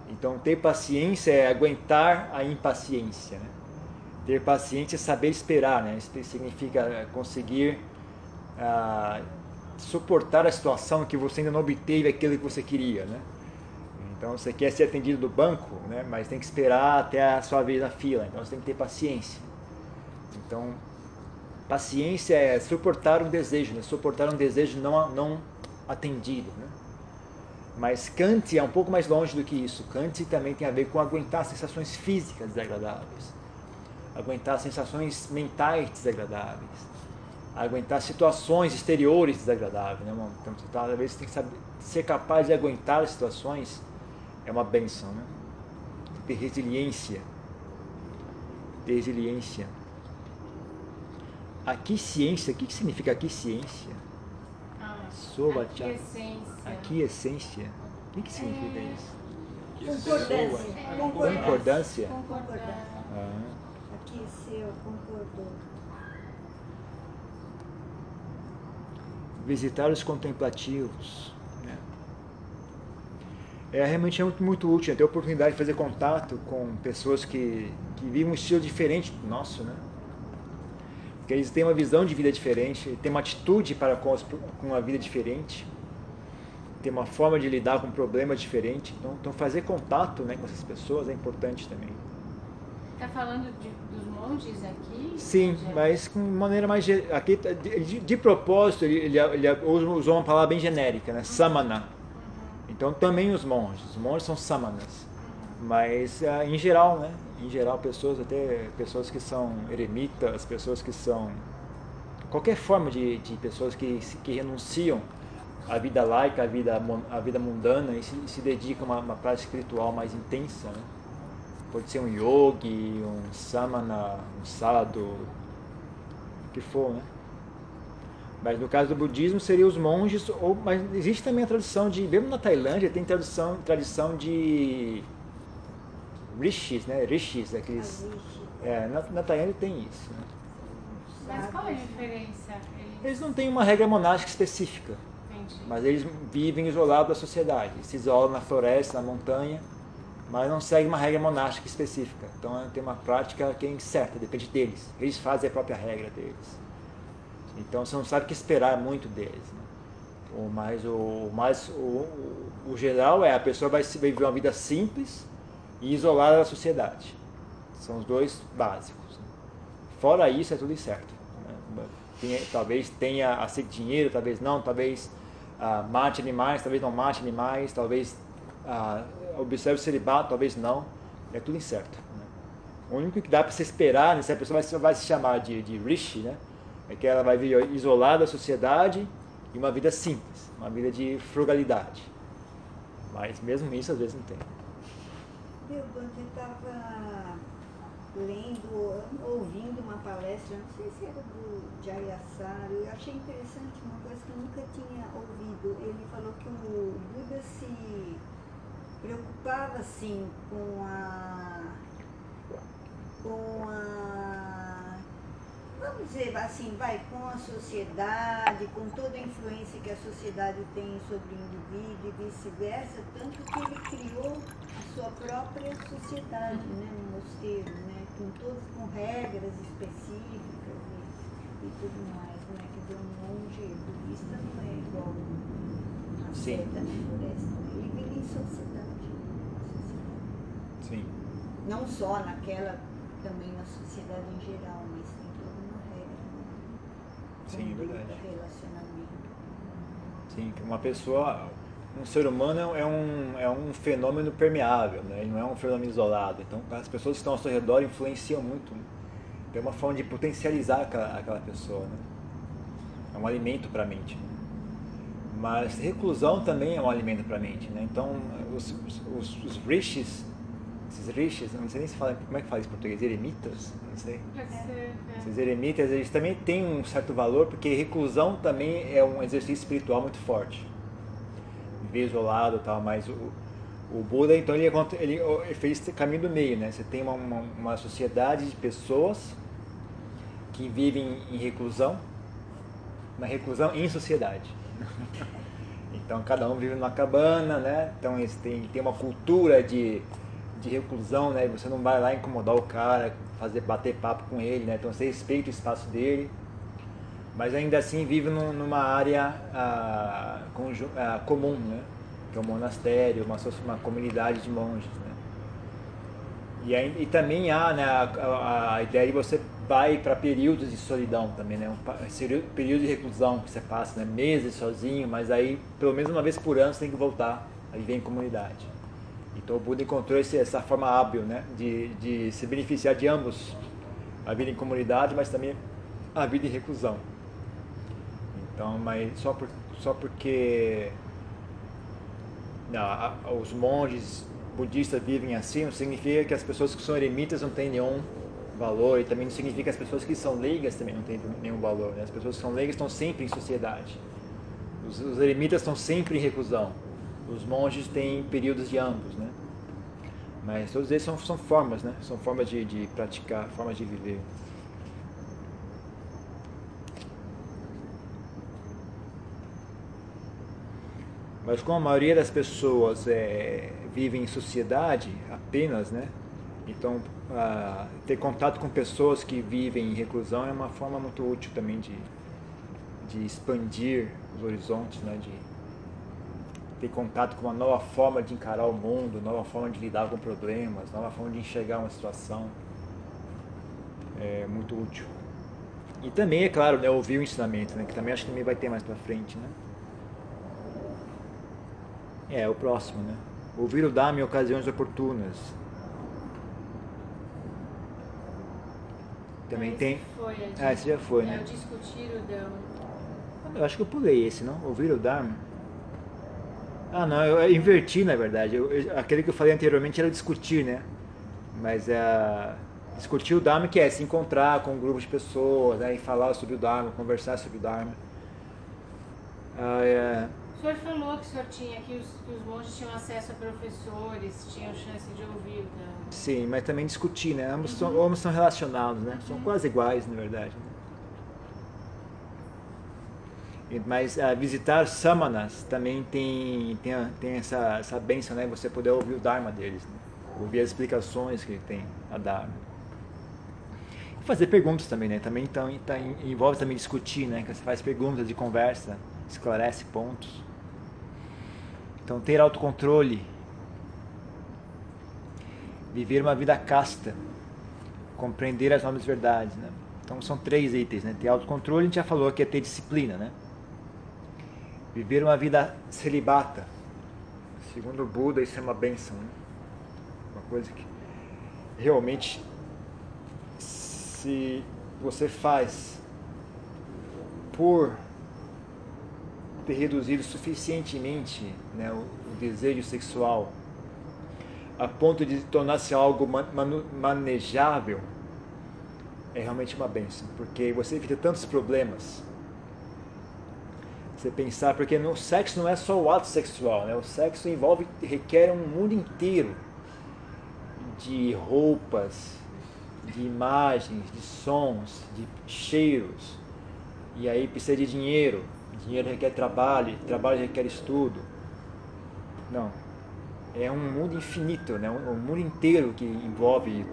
Então, ter paciência é aguentar a impaciência, né? Ter paciência é saber esperar, né? Isso significa conseguir ah, suportar a situação que você ainda não obteve aquilo que você queria, né? Então você quer ser atendido do banco, né? mas tem que esperar até a sua vez na fila. Então você tem que ter paciência. Então, paciência é suportar um desejo, né? suportar um desejo não, não atendido. Né? Mas Kant é um pouco mais longe do que isso. Kant também tem a ver com aguentar sensações físicas desagradáveis, aguentar sensações mentais desagradáveis, aguentar situações exteriores desagradáveis. Né? Então, talvez você tem que saber, ser capaz de aguentar as situações é uma benção, né? Ter resiliência. Ter resiliência. Aqui ciência, o que, que significa aqui ciência? Ah, Soba, aqui essência. Aqui essência. O que, que significa É. isso? Concordância. Concordância. Concordância. Concordância. Ah, Aqueceu, concordou. visitar os contemplativos. É realmente é muito, muito útil né? ter a oportunidade de fazer contato com pessoas que, que vivem um estilo diferente do nosso, né? Porque eles têm uma visão de vida diferente, têm uma atitude para com, uma vida diferente, têm uma forma de lidar com problemas diferente. Então, então fazer contato né, com essas pessoas é importante também. Tá falando de, dos monges aqui? Sim, mas com maneira mais. Aqui, tá- de, de- de propósito, ele, ele, ele usou uma palavra bem genérica, né? Samana. Então também os monges. Os monges são samanas. Mas ah, em geral, né? Em geral, pessoas, até pessoas que são eremitas, pessoas que são. qualquer forma de, de pessoas que, que renunciam à vida laica, à vida, à vida mundana e se, se dedicam a uma, uma prática espiritual mais intensa, né? Pode ser um yogi, um samana, um sadhu, o que for, né? Mas no caso do budismo seria os monges, ou, mas existe também a tradição de, mesmo na Tailândia, tem tradição, tradição de rishis, né? Rishis, aqueles... Existe. É, na, na Tailândia tem isso, né? Mas qual é a diferença? Eles... Eles não têm uma regra monástica específica, Entendi. mas eles vivem isolados da sociedade. Se isolam na floresta, na montanha, mas não seguem uma regra monástica específica. Então tem uma prática que é incerta, depende deles. Eles fazem a própria regra deles. Então você não sabe o que esperar muito deles. Né? O mais, o, mais o, o, geral é a pessoa vai, viver uma vida simples e isolada da sociedade. São os dois básicos. né? Fora isso é tudo incerto. né? Tem- talvez tenha aceite dinheiro, talvez não, talvez ah, mate animais, talvez não mate animais, talvez ah, observe o celibato, talvez não. É tudo incerto. né? O único que dá para se esperar, né, se a pessoa vai, vai se chamar de, de rishi, né, é que ela vai viver isolada da sociedade e uma vida simples, uma vida de frugalidade. Mas mesmo isso às vezes não tem. Eu, estava lendo, ouvindo uma palestra, não sei se era do Jayasara, eu achei interessante uma coisa que eu nunca tinha ouvido. Ele falou que o Buda se preocupava assim com a com a vamos dizer assim, vai com a sociedade, com toda a influência que a sociedade tem sobre o indivíduo e vice-versa, tanto que ele criou a sua própria sociedade, né, um mosteiro, né, com todos com regras específicas e, e tudo mais, né, quer dizer, um monge budista não é igual a seta na floresta, né, ele vive em sociedade, uma sociedade. Sim. Não só naquela, também na sociedade em geral, mas tem toda uma regra. né? Sim, verdade. Relacionamento. Sim, que uma pessoa, um ser humano é um, é um fenômeno permeável, né? ele não é um fenômeno isolado. Então as pessoas que estão ao seu redor influenciam muito. É uma forma de potencializar aquela, aquela pessoa. Né? É um alimento para a mente. né? Mas reclusão também é um alimento para a mente. Né? Então os, os, os, os rishis, esses rishis, não sei nem se fala, como é que fala isso em português, eremitas? Não sei. Pode ser. é. Esses eremitas, eles também têm um certo valor, porque reclusão também é um exercício espiritual muito forte. Viver isolado e tal, mas o, O Buda, então, ele, ele, ele fez esse caminho do meio, né? Você tem uma, uma, uma sociedade de pessoas que vivem em reclusão, uma reclusão em sociedade. <laughs> então, cada um vive numa cabana, né? Então, eles têm, tem uma cultura de, de reclusão, né? Você não vai lá incomodar o cara, fazer bater papo com ele, né? Então, você respeita o espaço dele mas ainda assim vive num, numa área ah, ah, comum, né? que é um monastério, uma, uma comunidade de monges. Né? E, aí, e também há né, a, a, ideia de você vai para períodos de solidão também, né? um período de reclusão que você passa, né? meses sozinho, mas aí pelo menos uma vez por ano você tem que voltar a viver em comunidade. Então o Buda encontrou esse, essa forma hábil né? de, de se beneficiar de ambos, a vida em comunidade, mas também a vida em reclusão. Então, mas só, por, só porque não, os monges budistas vivem assim, não significa que as pessoas que são eremitas não têm nenhum valor e também não significa que as pessoas que são leigas também não têm nenhum valor. Né? As pessoas que são leigas estão sempre em sociedade. Os, os eremitas estão sempre em reclusão. Os monges têm períodos de ambos, né? Mas todos eles são, são formas, né? São formas de, de praticar, formas de viver. Mas como a maioria das pessoas é, vive em sociedade apenas, né? Então, ter contato com pessoas que vivem em reclusão é uma forma muito útil também de, de expandir os horizontes, né? De ter contato com uma nova forma de encarar o mundo, nova forma de lidar com problemas, nova forma de enxergar uma situação. É muito útil. E também, é claro, né, ouvir o ensinamento, né, que também acho que também vai ter mais para frente, né? É, o próximo, né? Ouvir o Dharma em ocasiões oportunas. Também esse tem. Foi, ah, esse já foi, é né? o discutir o Dharma. Eu acho que eu pulei esse, não? Ouvir o Dharma. Ah, não, eu inverti na verdade. Eu, eu, aquele que eu falei anteriormente era discutir, né? Mas é. Discutir o Dharma que é se encontrar com um grupo de pessoas, né? E falar sobre o Dharma, conversar sobre o Dharma. Ah, é, o senhor falou que o senhor tinha que os, que os monges tinham acesso a professores, tinham chance de ouvir. Então... Sim, mas também discutir, né? Ambos, uhum. são, ambos são relacionados, né? Uhum. São quase iguais, na verdade. Né? Mas uh, visitar samanas também tem, tem, tem essa, essa benção, né? Você poder ouvir o Dharma deles, né? ouvir as explicações que tem a Dharma. E fazer perguntas também, né? Também então, tá, envolve também discutir, né? Que você faz perguntas de conversa, esclarece pontos. Então, ter autocontrole, viver uma vida casta, compreender as novas verdades. Né? Então, são três itens. Né? Ter autocontrole, a gente já falou que é ter disciplina. Né? Viver uma vida celibata. Segundo o Buda, isso é uma benção. Né? Uma coisa que realmente, se você faz por ter reduzido suficientemente né, o, o, desejo sexual a ponto de tornar-se algo man, man, manejável é realmente uma benção, porque você evita tantos problemas. Você pensar, porque no sexo não é só o ato sexual, né? o sexo envolve, requer um mundo inteiro de roupas, de imagens, de sons, de cheiros, e aí precisa de dinheiro, Dinheiro requer trabalho, trabalho requer estudo. Não. É um mundo infinito, né? um, um mundo inteiro que envolve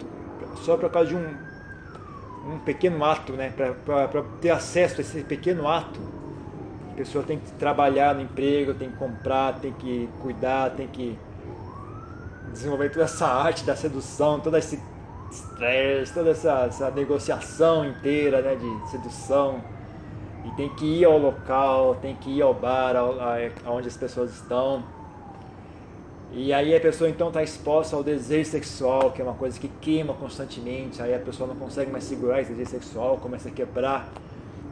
só por causa de um, um pequeno ato, né? para ter acesso a esse pequeno ato. Pessoa tem que trabalhar no emprego, tem que comprar, tem que cuidar, tem que desenvolver toda essa arte da sedução, todo esse estresse, toda essa, essa negociação inteira né? de sedução e tem que ir ao local, tem que ir ao bar, aonde as pessoas estão. E aí a pessoa então está exposta ao desejo sexual, que é uma coisa que queima constantemente. Aí a pessoa não consegue mais segurar esse desejo sexual, começa a quebrar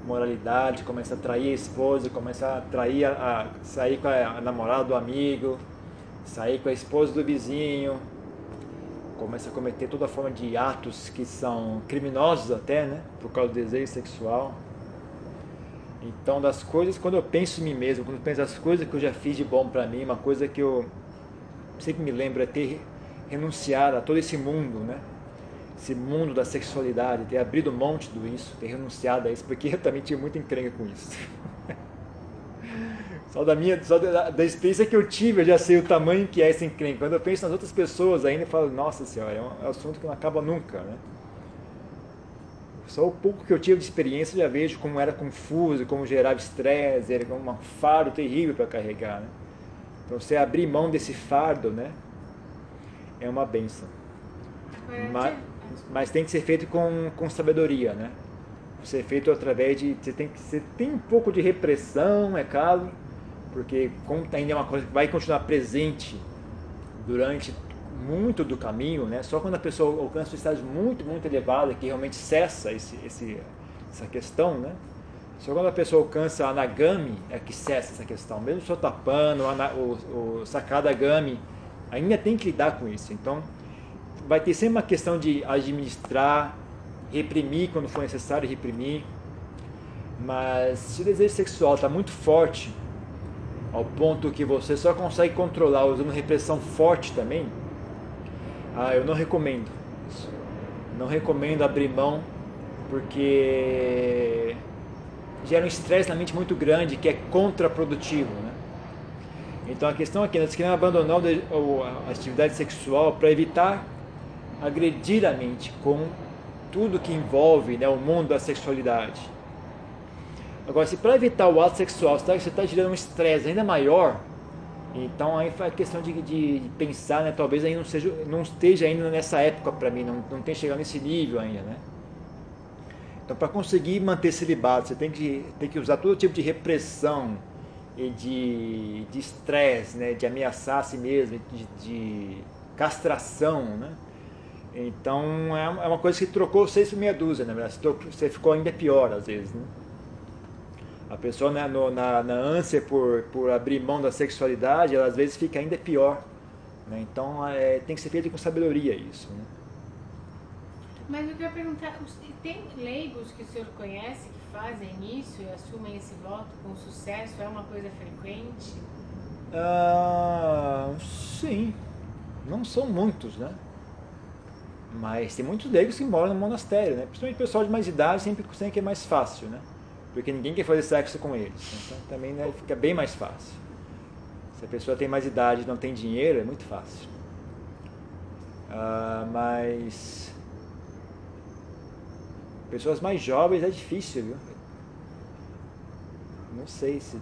moralidade, começa a trair a esposa, começa a trair a, a sair com a, namorada do amigo, sair com a esposa do vizinho, começa a cometer toda forma de atos que são criminosos até, né, por causa do desejo sexual. Então, das coisas, quando eu penso em mim mesmo, quando eu penso das coisas que eu já fiz de bom para mim, uma coisa que eu sempre me lembro é ter renunciado a todo esse mundo, né? Esse mundo da sexualidade, ter abrido mão de tudo isso, ter renunciado a isso, porque eu também tinha muita encrenca com isso. <laughs> Só da minha, só da, da, experiência que eu tive, eu já sei o tamanho que é esse encrenca. Quando eu penso nas outras pessoas ainda, eu falo, nossa senhora, é um, é um assunto que não acaba nunca, né? Só o pouco que eu tive de experiência, eu já vejo como era confuso, como gerava estresse, era um fardo terrível para carregar, né? Então, você abrir mão desse fardo, né? É uma benção. Mas, mas tem que ser feito com, com sabedoria, né? Ser feito através de. Você tem, você tem um pouco de repressão, é claro, porque ainda é uma coisa que vai continuar presente durante muito do caminho, né? Só quando a pessoa alcança um estágio muito, muito elevado que realmente cessa esse, esse, essa questão, né? Só quando a pessoa alcança a Anagami é que cessa essa questão. Mesmo o Sotapano, o, o Sakadagami, ainda tem que lidar com isso. Então, vai ter sempre uma questão de administrar, reprimir quando for necessário reprimir. Mas se o desejo sexual está muito forte, ao ponto que você só consegue controlar usando repressão forte também, ah, eu não recomendo isso. Não recomendo abrir mão, porque gera um estresse na mente muito grande que é contraprodutivo. Né? Então a questão aqui, nós queremos abandonar a atividade sexual para evitar agredir a mente com tudo que envolve né, o mundo da sexualidade. Agora, se para evitar o ato sexual você está gerando um estresse ainda maior, então aí foi a questão de, de, de, pensar, né? Talvez aí não, seja, não esteja ainda nessa época para mim, não, não tenha chegado nesse nível ainda, né? Então para conseguir manter celibato, você tem que, tem que usar todo tipo de repressão e de estresse, né? De ameaçar a si mesmo, de, de castração, né? Então é, é uma coisa que trocou seis por meia dúzia, né? Você ficou ainda pior às vezes, né? A pessoa né, no, na, na ânsia por, por abrir mão da sexualidade, ela às vezes fica ainda pior. Né? Então é, tem que ser feito com sabedoria isso. Né? Mas eu queria perguntar, tem leigos que o senhor conhece que fazem isso e assumem esse voto com sucesso? É uma coisa frequente? Ah, sim. Não são muitos, né? Mas tem muitos leigos que moram no monastério, né? Principalmente o pessoal de mais idade sempre, sempre é mais fácil, né? porque ninguém quer fazer sexo com eles. Então também né, fica bem mais fácil. Se a pessoa tem mais idade e não tem dinheiro, é muito fácil. Uh, mas pessoas mais jovens é difícil, viu? Não sei se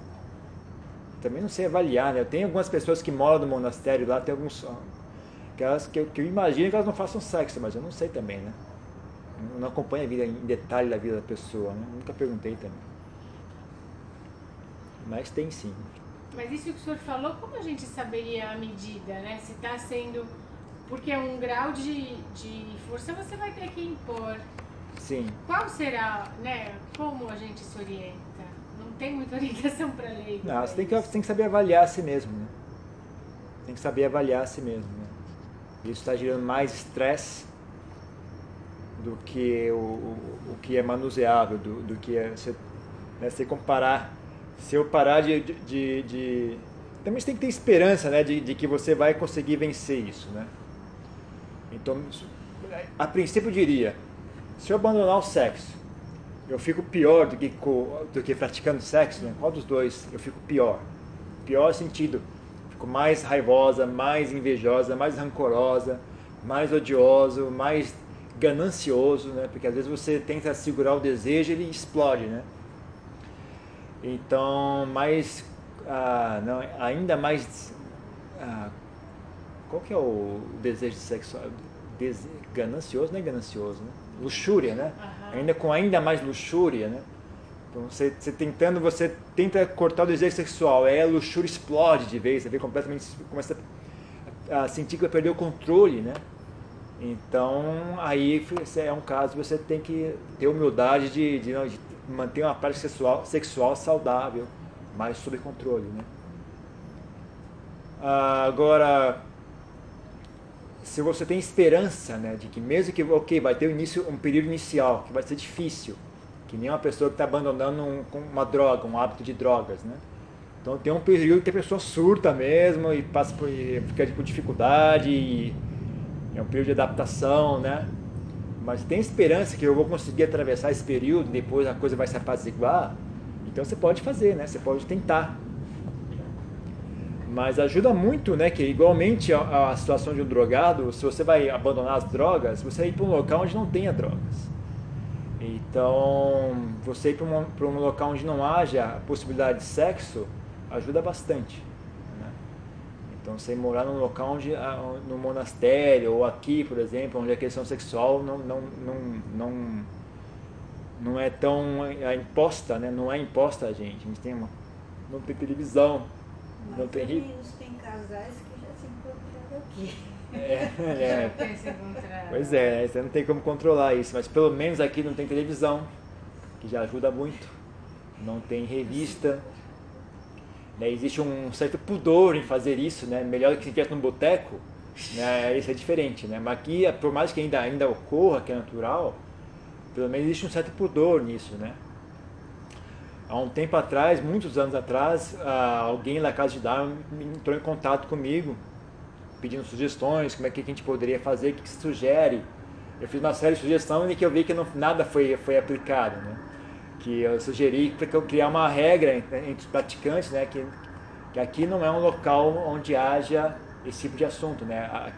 também não sei avaliar, né? Eu tenho algumas pessoas que moram no monastério lá, tem alguns que, elas, que, eu, que eu imagino que elas não façam sexo, mas eu não sei também, né? não acompanha a vida em detalhe da vida da pessoa, né? Nunca perguntei também. Mas tem sim. Mas isso que o senhor falou, como a gente saberia a medida, né? Se está sendo. Porque é um grau de, de força você vai ter que impor. Sim. Qual será, né? Como a gente se orienta? Não tem muita <laughs> orientação para lei. Não, você tem que, você tem que saber avaliar a si mesmo, né? Tem que saber avaliar a si mesmo, né? Isso está gerando mais estresse do que o, o, que é manuseável, do, do que é você, né, comparar. Se eu parar de, de, de, Também você tem que ter esperança né, de, de que você vai conseguir vencer isso. Né? Então, a princípio eu diria, se eu abandonar o sexo, eu fico pior do que, do que praticando sexo, né? qual dos dois eu fico pior? Pior sentido, fico mais raivosa, mais invejosa, mais rancorosa, mais odioso, mais ganancioso, né? Porque às vezes você tenta segurar o desejo e ele explode, né? Então, mais, ah, não, ainda mais, ah, qual que é o desejo sexual? Ganancioso, não é ganancioso, né? Luxúria, né? Uhum. Ainda com ainda mais luxúria, né? Então, você, você, tentando, você tenta cortar o desejo sexual, aí a luxúria explode de vez, você vê completamente, começa a sentir que vai perder o controle, né? Então, aí é um caso você tem que ter humildade de, de, de manter uma prática sexual, sexual saudável, mais sob controle. Né? agora, se você tem esperança né, de que mesmo que ok, vai ter início, um período inicial que vai ser difícil, que nem uma pessoa que está abandonando um, uma droga, um hábito de drogas, né? Então tem um período que a pessoa surta mesmo e passa por, e fica com dificuldade e é um período de adaptação, né? Mas tem esperança que eu vou conseguir atravessar esse período, depois a coisa vai se apaziguar. Então você pode fazer, né? Você pode tentar. Mas ajuda muito, né? Que igualmente a, a situação de um drogado, se você vai abandonar as drogas, você vai ir para um local onde não tenha drogas. Então, você ir para um, um local onde não haja possibilidade de sexo, ajuda bastante. Né? Então, você morar num local onde, no monastério ou aqui, por exemplo, onde a questão sexual não, não, não, não, não é tão é imposta, né? não é imposta a gente. A gente tem uma, não tem televisão, Mas não tem... tem casais que já se encontraram aqui. É, é. Pois é, você não tem como controlar isso, mas pelo menos aqui não tem televisão, que já ajuda muito. Não tem revista, né, existe um certo pudor em fazer isso, né? Melhor do que se estivesse num boteco, né? Isso é diferente, né? Mas aqui, por mais que ainda, ainda ocorra, que é natural, pelo menos existe um certo pudor nisso, né? Há um tempo atrás, muitos anos atrás, alguém na casa de Darwin entrou em contato comigo, pedindo sugestões, como é que a gente poderia fazer, o que se sugere. Eu fiz uma série de sugestões e que eu vi que não, nada foi, foi aplicado, né? que eu sugeri para eu criar uma regra entre os praticantes, né, que, que aqui não é um local onde haja esse tipo de assunto, né,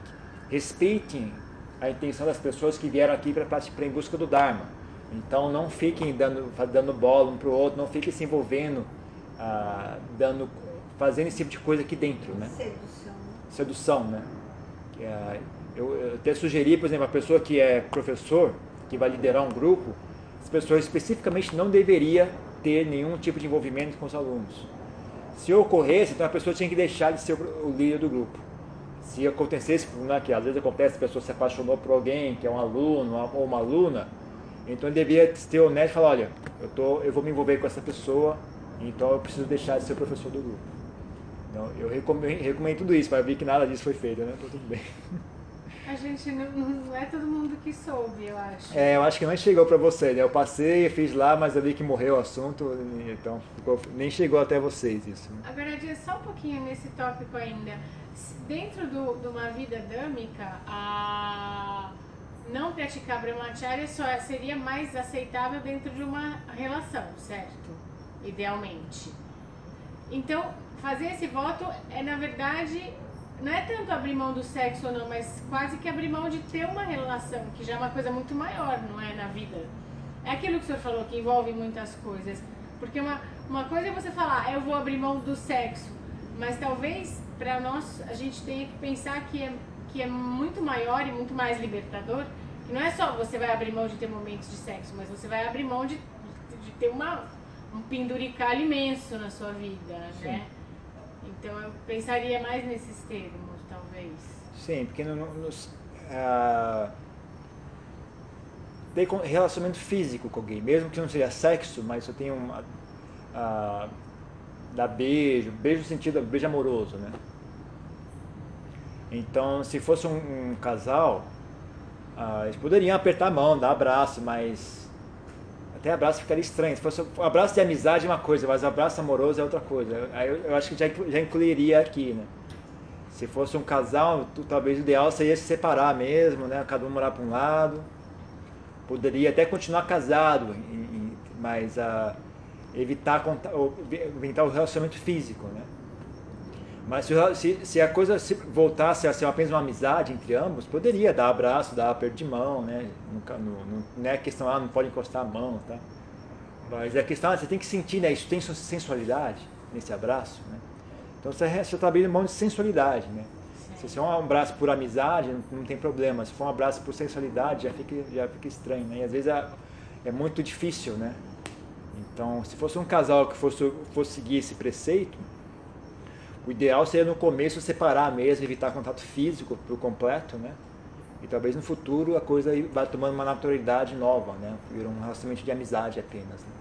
respeitem a intenção das pessoas que vieram aqui para em busca do Dharma. Então não fiquem dando, dando bola um para o outro, não fiquem se envolvendo, ah, dando, fazendo esse tipo de coisa aqui dentro, né? Sedução. Sedução, né? É, eu, eu até sugeri, por exemplo, a pessoa que é professor, que vai liderar um grupo, as pessoas especificamente não deveria ter nenhum tipo de envolvimento com os alunos. Se ocorresse, então a pessoa tinha que deixar de ser o líder do grupo. Se acontecesse, né, que às vezes acontece, a pessoa se apaixonou por alguém, que é um aluno ou uma aluna, então ele deveria ser honesto e falar, olha, eu, tô, eu vou me envolver com essa pessoa, então eu preciso deixar de ser professor do grupo. Então, eu recomendo, recomendo tudo isso, eu vi que nada disso foi feito, né? Então tudo bem. A gente não, não é todo mundo que soube, eu acho. É, eu acho que não chegou para você, né? Eu passei, fiz lá, mas eu vi que morreu o assunto, então ficou, nem chegou até vocês isso. Né? Agora, Dia, só um pouquinho nesse tópico ainda. Dentro do, de uma vida dâmica, a não praticar brahmacharya só seria mais aceitável dentro de uma relação, certo? Idealmente. Então, fazer esse voto é, na verdade, não é tanto abrir mão do sexo ou não, mas quase que abrir mão de ter uma relação, que já é uma coisa muito maior, não é, na vida. É aquilo que o senhor falou, que envolve muitas coisas. Porque uma, uma coisa é você falar, ah, eu vou abrir mão do sexo, mas talvez para nós a gente tenha que pensar que é, que é muito maior e muito mais libertador, que não é só você vai abrir mão de ter momentos de sexo, mas você vai abrir mão de, de ter uma, um penduricalho imenso na sua vida, né? Então eu pensaria mais nesses termos, talvez. Sim, porque no, no, nos, uh, tem relacionamento físico com alguém, mesmo que não seja sexo, mas eu tenho uma. Uh, dar beijo, beijo no sentido beijo amoroso, né? Então, se fosse um, um casal, uh, eles poderiam apertar a mão, dar abraço, mas até abraço ficaria estranho. Se fosse um abraço de amizade é uma coisa, mas abraço amoroso é outra coisa. Aí eu, eu, acho que já, já incluiria aqui, né? Se fosse um casal, talvez o ideal seria se separar mesmo, né? Cada um morar para um lado. Poderia até continuar casado, mas uh, evitar, evitar o relacionamento físico, né? Mas se, se, a coisa se voltasse a ser apenas uma amizade entre ambos, poderia dar abraço, dar aperto de mão, né? No, no, não é questão, ah, não pode encostar a mão, tá? Mas é questão, ah, você tem que sentir, né? Isso tem sensualidade nesse abraço, né? Então você está abrindo mão de sensualidade, né? Se for um abraço por amizade, não, não, tem problema. Se for um abraço por sensualidade, já fica, já fica estranho, né? E às vezes é, é muito difícil, né? Então, se fosse um casal que fosse, fosse seguir esse preceito, o ideal seria no começo separar mesmo, evitar contato físico por completo, né? E talvez no futuro a coisa vá tomando uma naturalidade nova, né? Vira um relacionamento de amizade apenas. Né?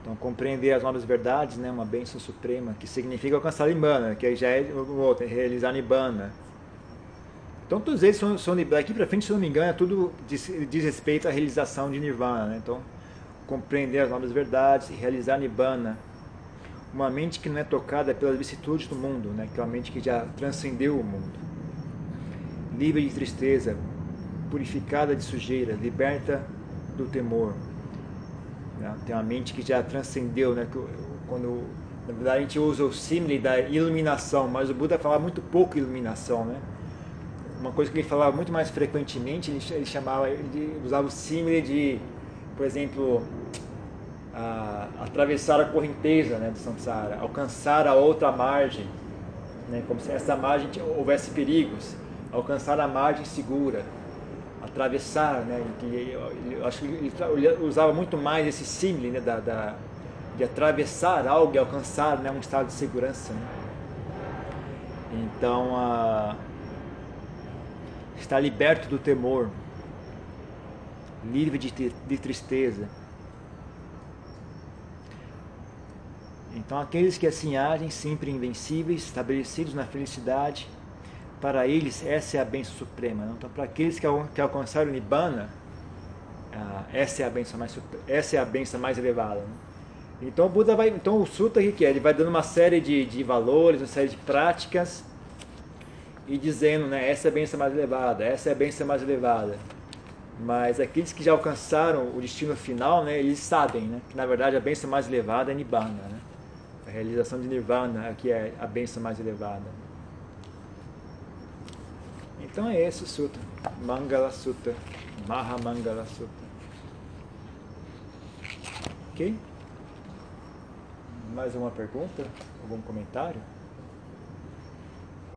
Então, compreender as novas verdades, né, uma bênção suprema, que significa alcançar a Nibbana, que já é outro, é realizar Nibbana. Então todos eles são, são daqui para frente, se não me engano, é tudo diz, diz respeito à realização de Nirvana. Né? Então, compreender as novas verdades e realizar Nibbana. Uma mente que não é tocada pelas vicissitudes do mundo, né? que é uma mente que já transcendeu o mundo. Livre de tristeza, purificada de sujeira, liberta do temor. Né? Tem uma mente que já transcendeu, né? quando na verdade a gente usa o símile da iluminação, mas o Buda fala muito pouco iluminação, né? uma coisa que ele falava muito mais frequentemente, ele, chamava, ele usava o símile de, por exemplo, a, atravessar a correnteza né, do samsara, alcançar a outra margem, né, como se essa margem houvesse perigos, alcançar a margem segura, atravessar, né, que eu acho que ele usava muito mais esse símile né, da, da, de atravessar algo e alcançar né, um estado de segurança. Né. Então, a está liberto do temor, livre de, de tristeza. Então, aqueles que assim agem, sempre invencíveis, estabelecidos na felicidade, para eles essa é a bênção suprema. Então, para aqueles que, que alcançaram o Nibbana, ah, essa é a bênção mais essa é a bênção mais elevada. Né? Então, o Buda vai, então o Sutta que é, ele vai dando uma série de, de valores, uma série de práticas e dizendo, né, essa é a bênção mais elevada, essa é a bênção mais elevada. Mas aqueles que já alcançaram o destino final, né, eles sabem né, que na verdade a bênção mais elevada é Nibbana. Né? A realização de Nirvana aqui é a bênção mais elevada. Então é esse o Sutra, Mangala Sutta, Mahamangala Sutta. Ok? Mais uma pergunta? Algum comentário?